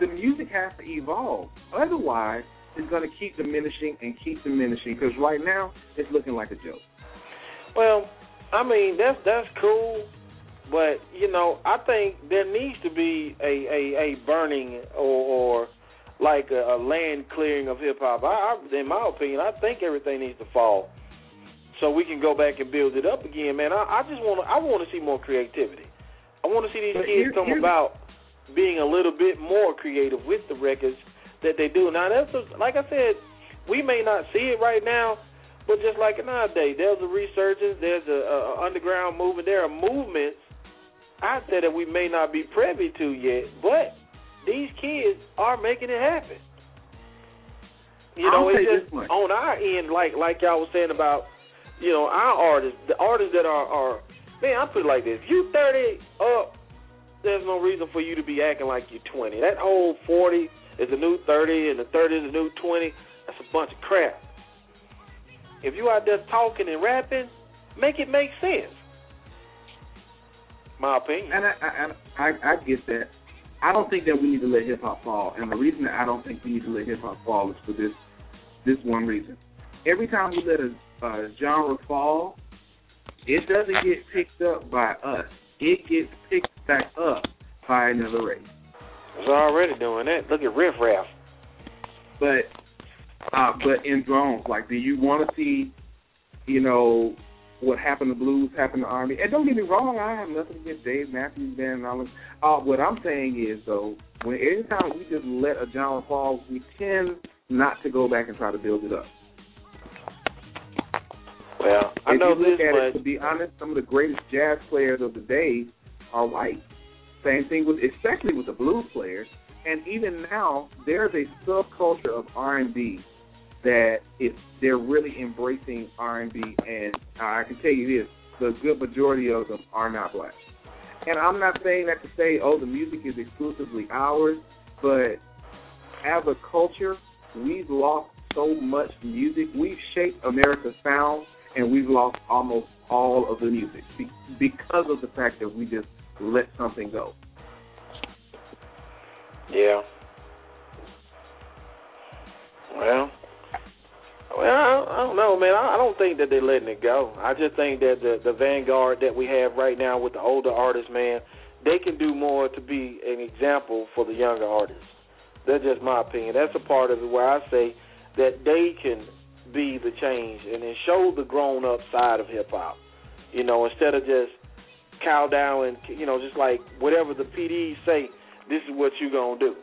the music has to evolve. Otherwise, it's going to keep diminishing and keep diminishing. Because right now, it's looking like a joke. Well, I mean that's that's cool, but you know I think there needs to be a a, a burning or, or like a, a land clearing of hip hop. I, I, in my opinion, I think everything needs to fall so we can go back and build it up again, man. I, I just want to I want to see more creativity. I want to see these But kids here- come about being a little bit more creative with the records that they do. Now that's a, like I said, we may not see it right now, but just like nowadays, there's a resurgence, there's a, a, underground movement, there are movements out there that we may not be privy to yet, but these kids are making it happen. You know, I'll it's just on our end, like like y'all was saying about, you know, our artists, the artists that are are man, I put it like this: you thirty up, there's no reason for you to be acting like you're twenty. That whole forty is a new thirty, and the thirty is a new twenty. That's a bunch of crap. If you out there talking and rapping, make it make sense. My opinion. And I, I, I, I get that. I don't think that we need to let hip hop fall, and the reason that I don't think we need to let hip hop fall is for this, this one reason. Every time we let a, a genre fall, it doesn't get picked up by us. It gets picked back up by another race. It's already doing that. Look at Riff Raff. But, uh, but in drones, like, do you want to see, you know, what happened to blues happen to R&B? And don't get me wrong, I have nothing against Dave Matthews Band and all this. Uh, what I'm saying is, though, when every time we just let a genre fall, we tend not to go back and try to build it up. Well, I if know you look this at much. it, to be honest, some of the greatest jazz players of the day are white. Same thing with, especially with the blues players. And even now, there's a subculture of R&B that is they're really embracing R&B, and I can tell you this: the good majority of them are not black. And I'm not saying that to say, oh, the music is exclusively ours, but as a culture, we've lost so much music. We've shaped America's sound, and we've lost almost all of the music because of the fact that we just let something go. Yeah. Well, well, I I don't know, man. I I don't think that they're letting it go. I just think that the the vanguard that we have right now with the older artists, man, they can do more to be an example for the younger artists. That's just my opinion. That's a part of it where I say that they can be the change and then show the grown up side of hip hop. You know, instead of just cow down and you know, just like whatever the PDs say, this is what you gonna do.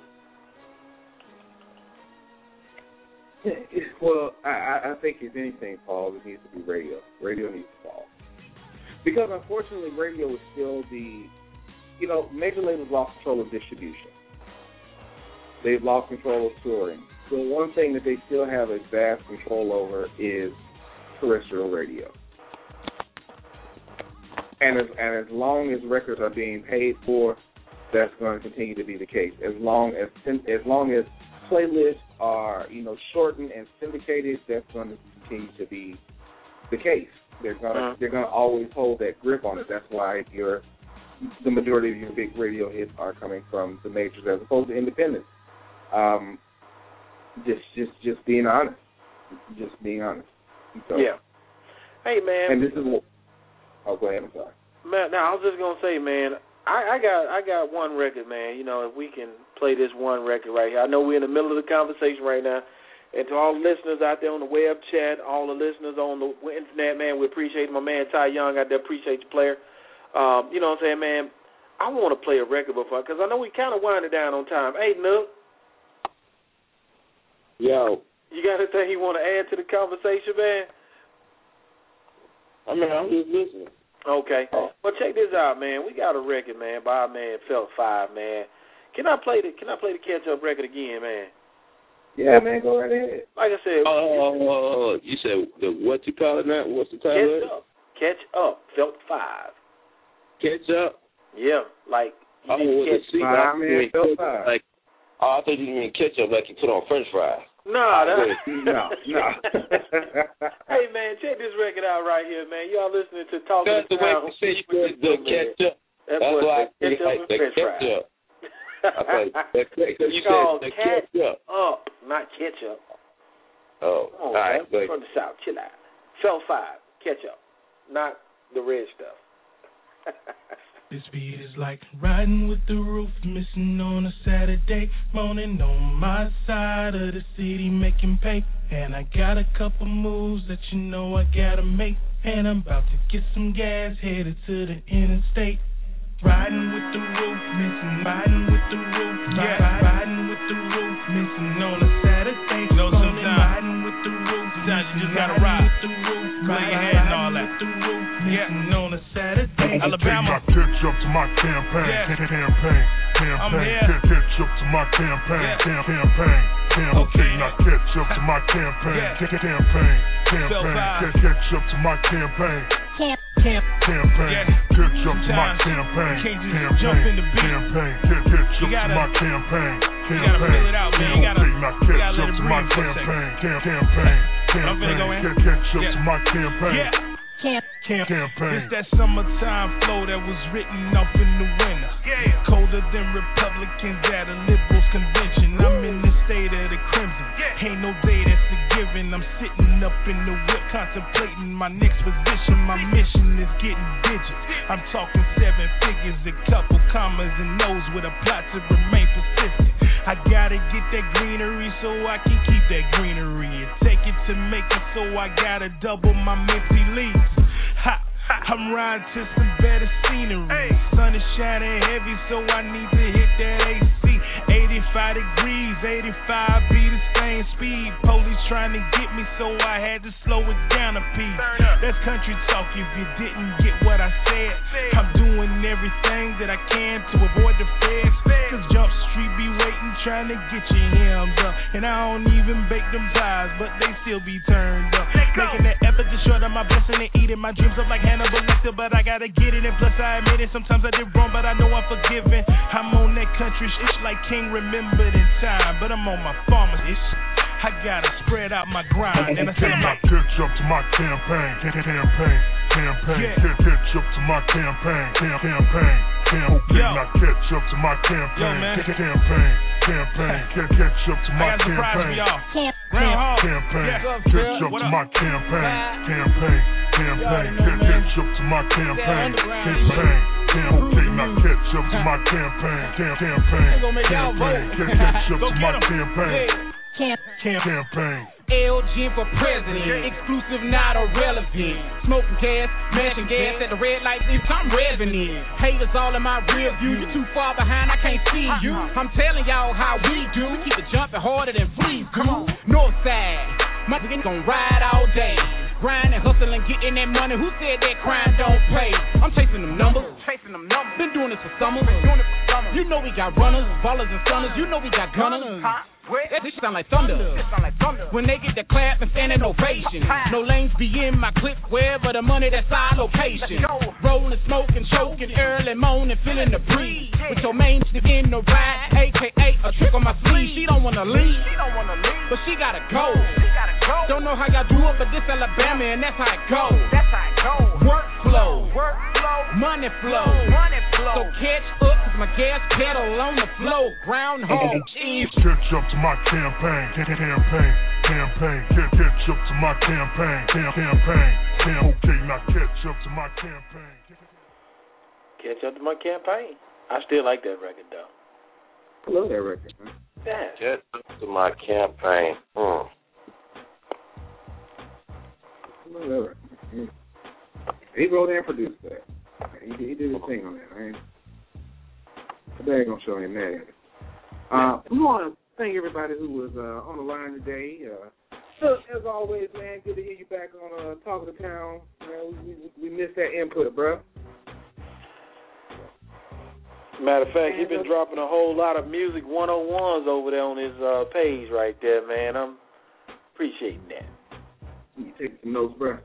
Well, I, I think if anything, Paul, it needs to be radio. Radio needs to fall because unfortunately, radio is still the, you know, major labels lost control of distribution. They've lost control of touring. So one thing that they still have a vast control over is terrestrial radio. And as and as long as records are being paid for, that's going to continue to be the case. As long as as long as playlists are you know shortened and syndicated, that's going to continue to be the case. They're gonna Uh-huh. they're gonna always hold that grip on it. That's why your the majority of your big radio hits are coming from the majors as opposed to independents. Um, just just just being honest, just being honest. So, Yeah. Hey man. And this is what. Oh, go ahead. I'm sorry. Man, now I was just gonna say, man, I, I got I got one record, man. You know, if we can play this one record right here. I know we're in the middle of the conversation right now. And to all the listeners out there on the web chat, all the listeners on the internet, man, we appreciate my man Ty Young out there. Appreciate the player. Um, you know what I'm saying, man? I want to play a record before because I know we kind of winding down on time. Hey, Nook, Yo, you got anything you want to add to the conversation, man? I mean, I'm just listening. Okay. Oh. Well, check this out, man. We got a record, man, by our man Felt Five, man. Can I play the Can I play the catch up record again, man? Yeah, man, go right ahead. Like I said, Oh, oh, oh you said the what you call it now? What's the title? catch up, catch up, Felt Five. Catch up. Yeah, like you Oh, need to was it catch. see? Five, man, Felt Five. Like, oh, I thought you mean catch up, like you put on French fries. Nah, that, No, no. hey man, check this record out right here, man. Y'all listening to Talk That's the way you say you with put the man. ketchup. That That's why I say ketchup like and the fries. ketchup. I you said the catch ketchup. up, not ketchup. Oh, Come all right, man. From the South, chill out. Felt Five, catch up, not the red stuff. This beat is like riding with the roof missing on a Saturday morning on my side of the city making pay. And I got a couple moves that you know I gotta make. And I'm about to get some gas headed to the interstate. Riding with the roof missing, riding with the roof, yeah. riding with the roof missing on a Saturday morning. sometimes- Riding with the roof, Sometimes you just gotta riding ride. with the roof, your riding all that. with the roof missing on a Saturday. Alabama. Catch up to my campaign, Yeah. ca- campaign, campaign. Catch up to my campaign, Yeah. cam- campaign, campaign. Okay. Now catch up to my campaign, Yeah. ca- ca- campaign, campaign. Catch up to my campaign, Camp, camp, campaign. Yeah. Catch up to my campaign, you can't just campaign, jump in the beat. campaign. Ca- Catch up to my campaign, campaign. gotta fill it out, man. You gotta- Okay, now catch up to my breathe for a second. campaign, cam- campaign, I'm finna go in. campaign. Ca- Catch up to my campaign, camp, camp. campaign. It's that summertime flow that was written off in the winter. Yeah. Colder than Republicans at a liberals convention. I'm in the state of the crimson. Yeah. Ain't no day that's a given. I'm sitting up in the whip contemplating my next position. My mission is getting digits. I'm talking seven figures, a couple commas and O's with a plot to remain persistent. I gotta get that greenery so I can keep that greenery and take it to make it so I gotta double my minty leaves. Ha! I'm riding to some better scenery. Sun is shining heavy, so I need to hit that AC. 85 degrees, 85 be the same speed. Police trying to get me, so I had to slow it down a piece. That's country talk if you didn't get what I said. I'm doing everything that I can to avoid the feds. Cause Jump Street be waiting, trying to get you hemmed up. And I don't even bake them pies, but they still be turned up. Making that effort to short of my blessing and eating my dreams up like Hannibal Lecter, but I gotta get it. And plus, I admit it, sometimes I did wrong, but I know I'm forgiven. I'm on that country shit like King remembered in time, but I'm on my farmer's shit. I gotta spread out my grind, and I I my catch up to my campaign, campaign, campaign. Yeah. Ca- Catch up to my campaign, campaign, campaign. Yo. Now catch up to my campaign, ca- campaign, campaign. Ca- Catch up to I my got surprise for campaign. Campaign, catch up to my campaign, campaign, campaign. Catch up to my campaign, campaign, campaign. Now catch up to my campaign, campaign, They gonna make y'all campaign. Catch up to my campaign, camp, Camp. Campaign. LG for president, exclusive, not irrelevant. Smoking gas, mashing gas at the red light, bitch, I'm revving it. Haters all in my rear view, you too far behind, I can't see you. I'm telling y'all how we do. We keep it jumping harder than freeze. Come on, north side, my niggas gon' ride all day. Grinding, hustling, getting that money. Who said that crime don't pay? I'm chasing them numbers, chasing them numbers. Been doing this for summers. Been doing it for summers. You know we got runners, ballers and stunners. You know we got gunners. That shit sound like thunder. sound like thunder. When they get the clap and standing ovation. No lanes be in my clip, wherever the money, that's our location. Rolling, smoking, choking, early morning, feeling the breeze. With your main stick in the ride, aka a trick on my sleeve. She don't wanna leave, she don't wanna leave, but she gotta go. She gotta go. Don't know how y'all do it, but this Alabama and that's how it go. That's how it go. Workflow, workflow, money flow, money flow. So catch up, cause my gas pedal on the flow. Groundhog Eve. Catch up to my campaign, ca- campaign, campaign. Ca- Catch up to my campaign, cam- campaign, cam- Okay, now catch up to my campaign. Catch up to my campaign. I still like that record though. I love that record. Man. Yeah. Get to my campaign. Mm. I love that record. He wrote and produced that. He, did- he did his thing on that. I ain't, they ain't gonna show him that. Uh, we want to thank everybody who was uh, on the line today. Uh, so, as always, man, good to hear you back on uh, Talk of the Town. Man, we, we, we missed that input, bro. Matter of fact, he's been dropping a whole lot of music 101s over there on his uh, page right there, man. I'm appreciating that. You take some notes, bro.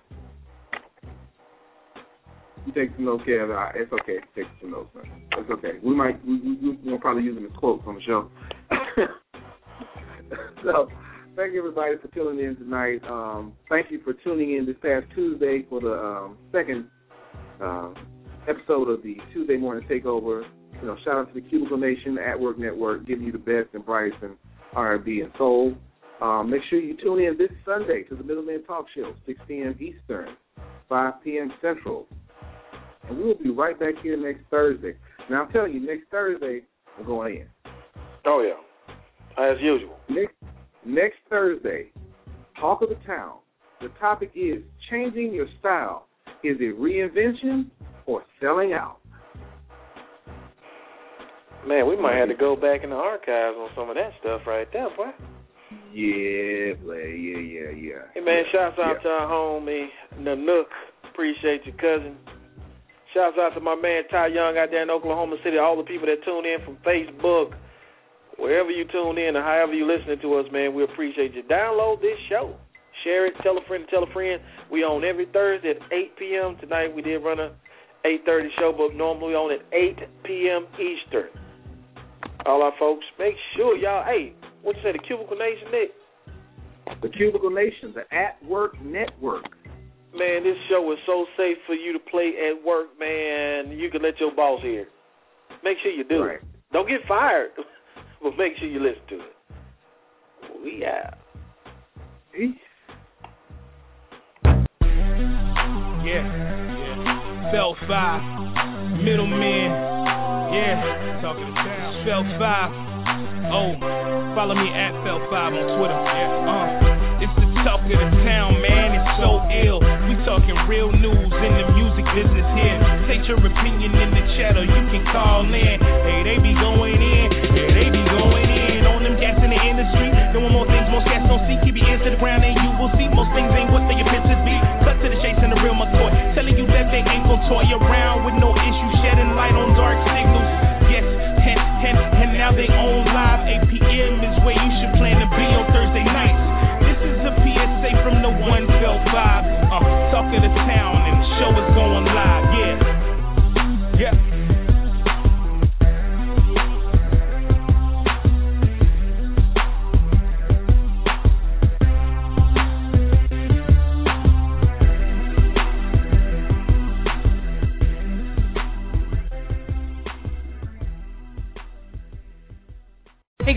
Take some notes, Kev. It's okay. Take some notes, man. It's okay. We might we we we'll probably use them as quotes on the show. so, thank you everybody for tuning in tonight. Um, thank you for tuning in this past Tuesday for the um, second uh, episode of the Tuesday Morning Takeover. You know, shout out to the Cubicle Nation at Work Network, giving you the best and brightest in R&B and soul. Um, make sure you tune in this Sunday to the Middleman Talk Show, 6 p.m. Eastern, 5 p.m. Central. And we'll be right back here next Thursday. Now I'm telling you, next Thursday we're going in. Oh yeah, as usual. Next next Thursday, talk of the town. The topic is changing your style. Is it reinvention or selling out? Man, we might have to go back in the archives on some of that stuff right there, boy. Yeah, play. Yeah, yeah, yeah. Hey man, shouts out yeah. to our homie Nanook. Appreciate you, cousin. Shouts out to my man Ty Young out there in Oklahoma City. All the people that tune in from Facebook, wherever you tune in or however you listening to us, man, we appreciate you. Download this show, share it, tell a friend, tell a friend. We on every Thursday at 8 p.m. Tonight we did run a 8:30 show, but normally on at 8 p.m. Eastern. All our folks, make sure y'all. Hey, what you say? The Cubicle Nation, Nick. The Cubicle Nation, the At Work Network. Man, this show is so safe for you to play at work, man. You can let your boss hear. Make sure you do Right. it. Don't get fired, but make sure you listen to it. We out. Yeah, yeah. Felt five, middleman. Yeah, talking to town. Felt five. Oh, follow me at Felt five on Twitter. Yeah, uh, it's the talk of the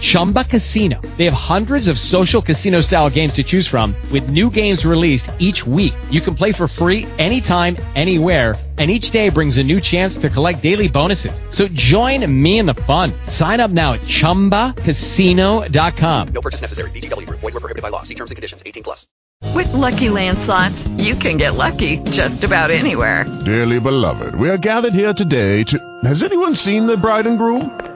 Chumba Casino. They have hundreds of social casino style games to choose from with new games released each week. You can play for free anytime, anywhere and each day brings a new chance to collect daily bonuses. So join me in the fun. Sign up now at ChumbaCasino.com. No purchase necessary. VGW Group. Void were prohibited by law. See terms and conditions. 18 plus. With Lucky Land slots, you can get lucky just about anywhere. Dearly beloved, we are gathered here today to. Has anyone seen the bride and groom?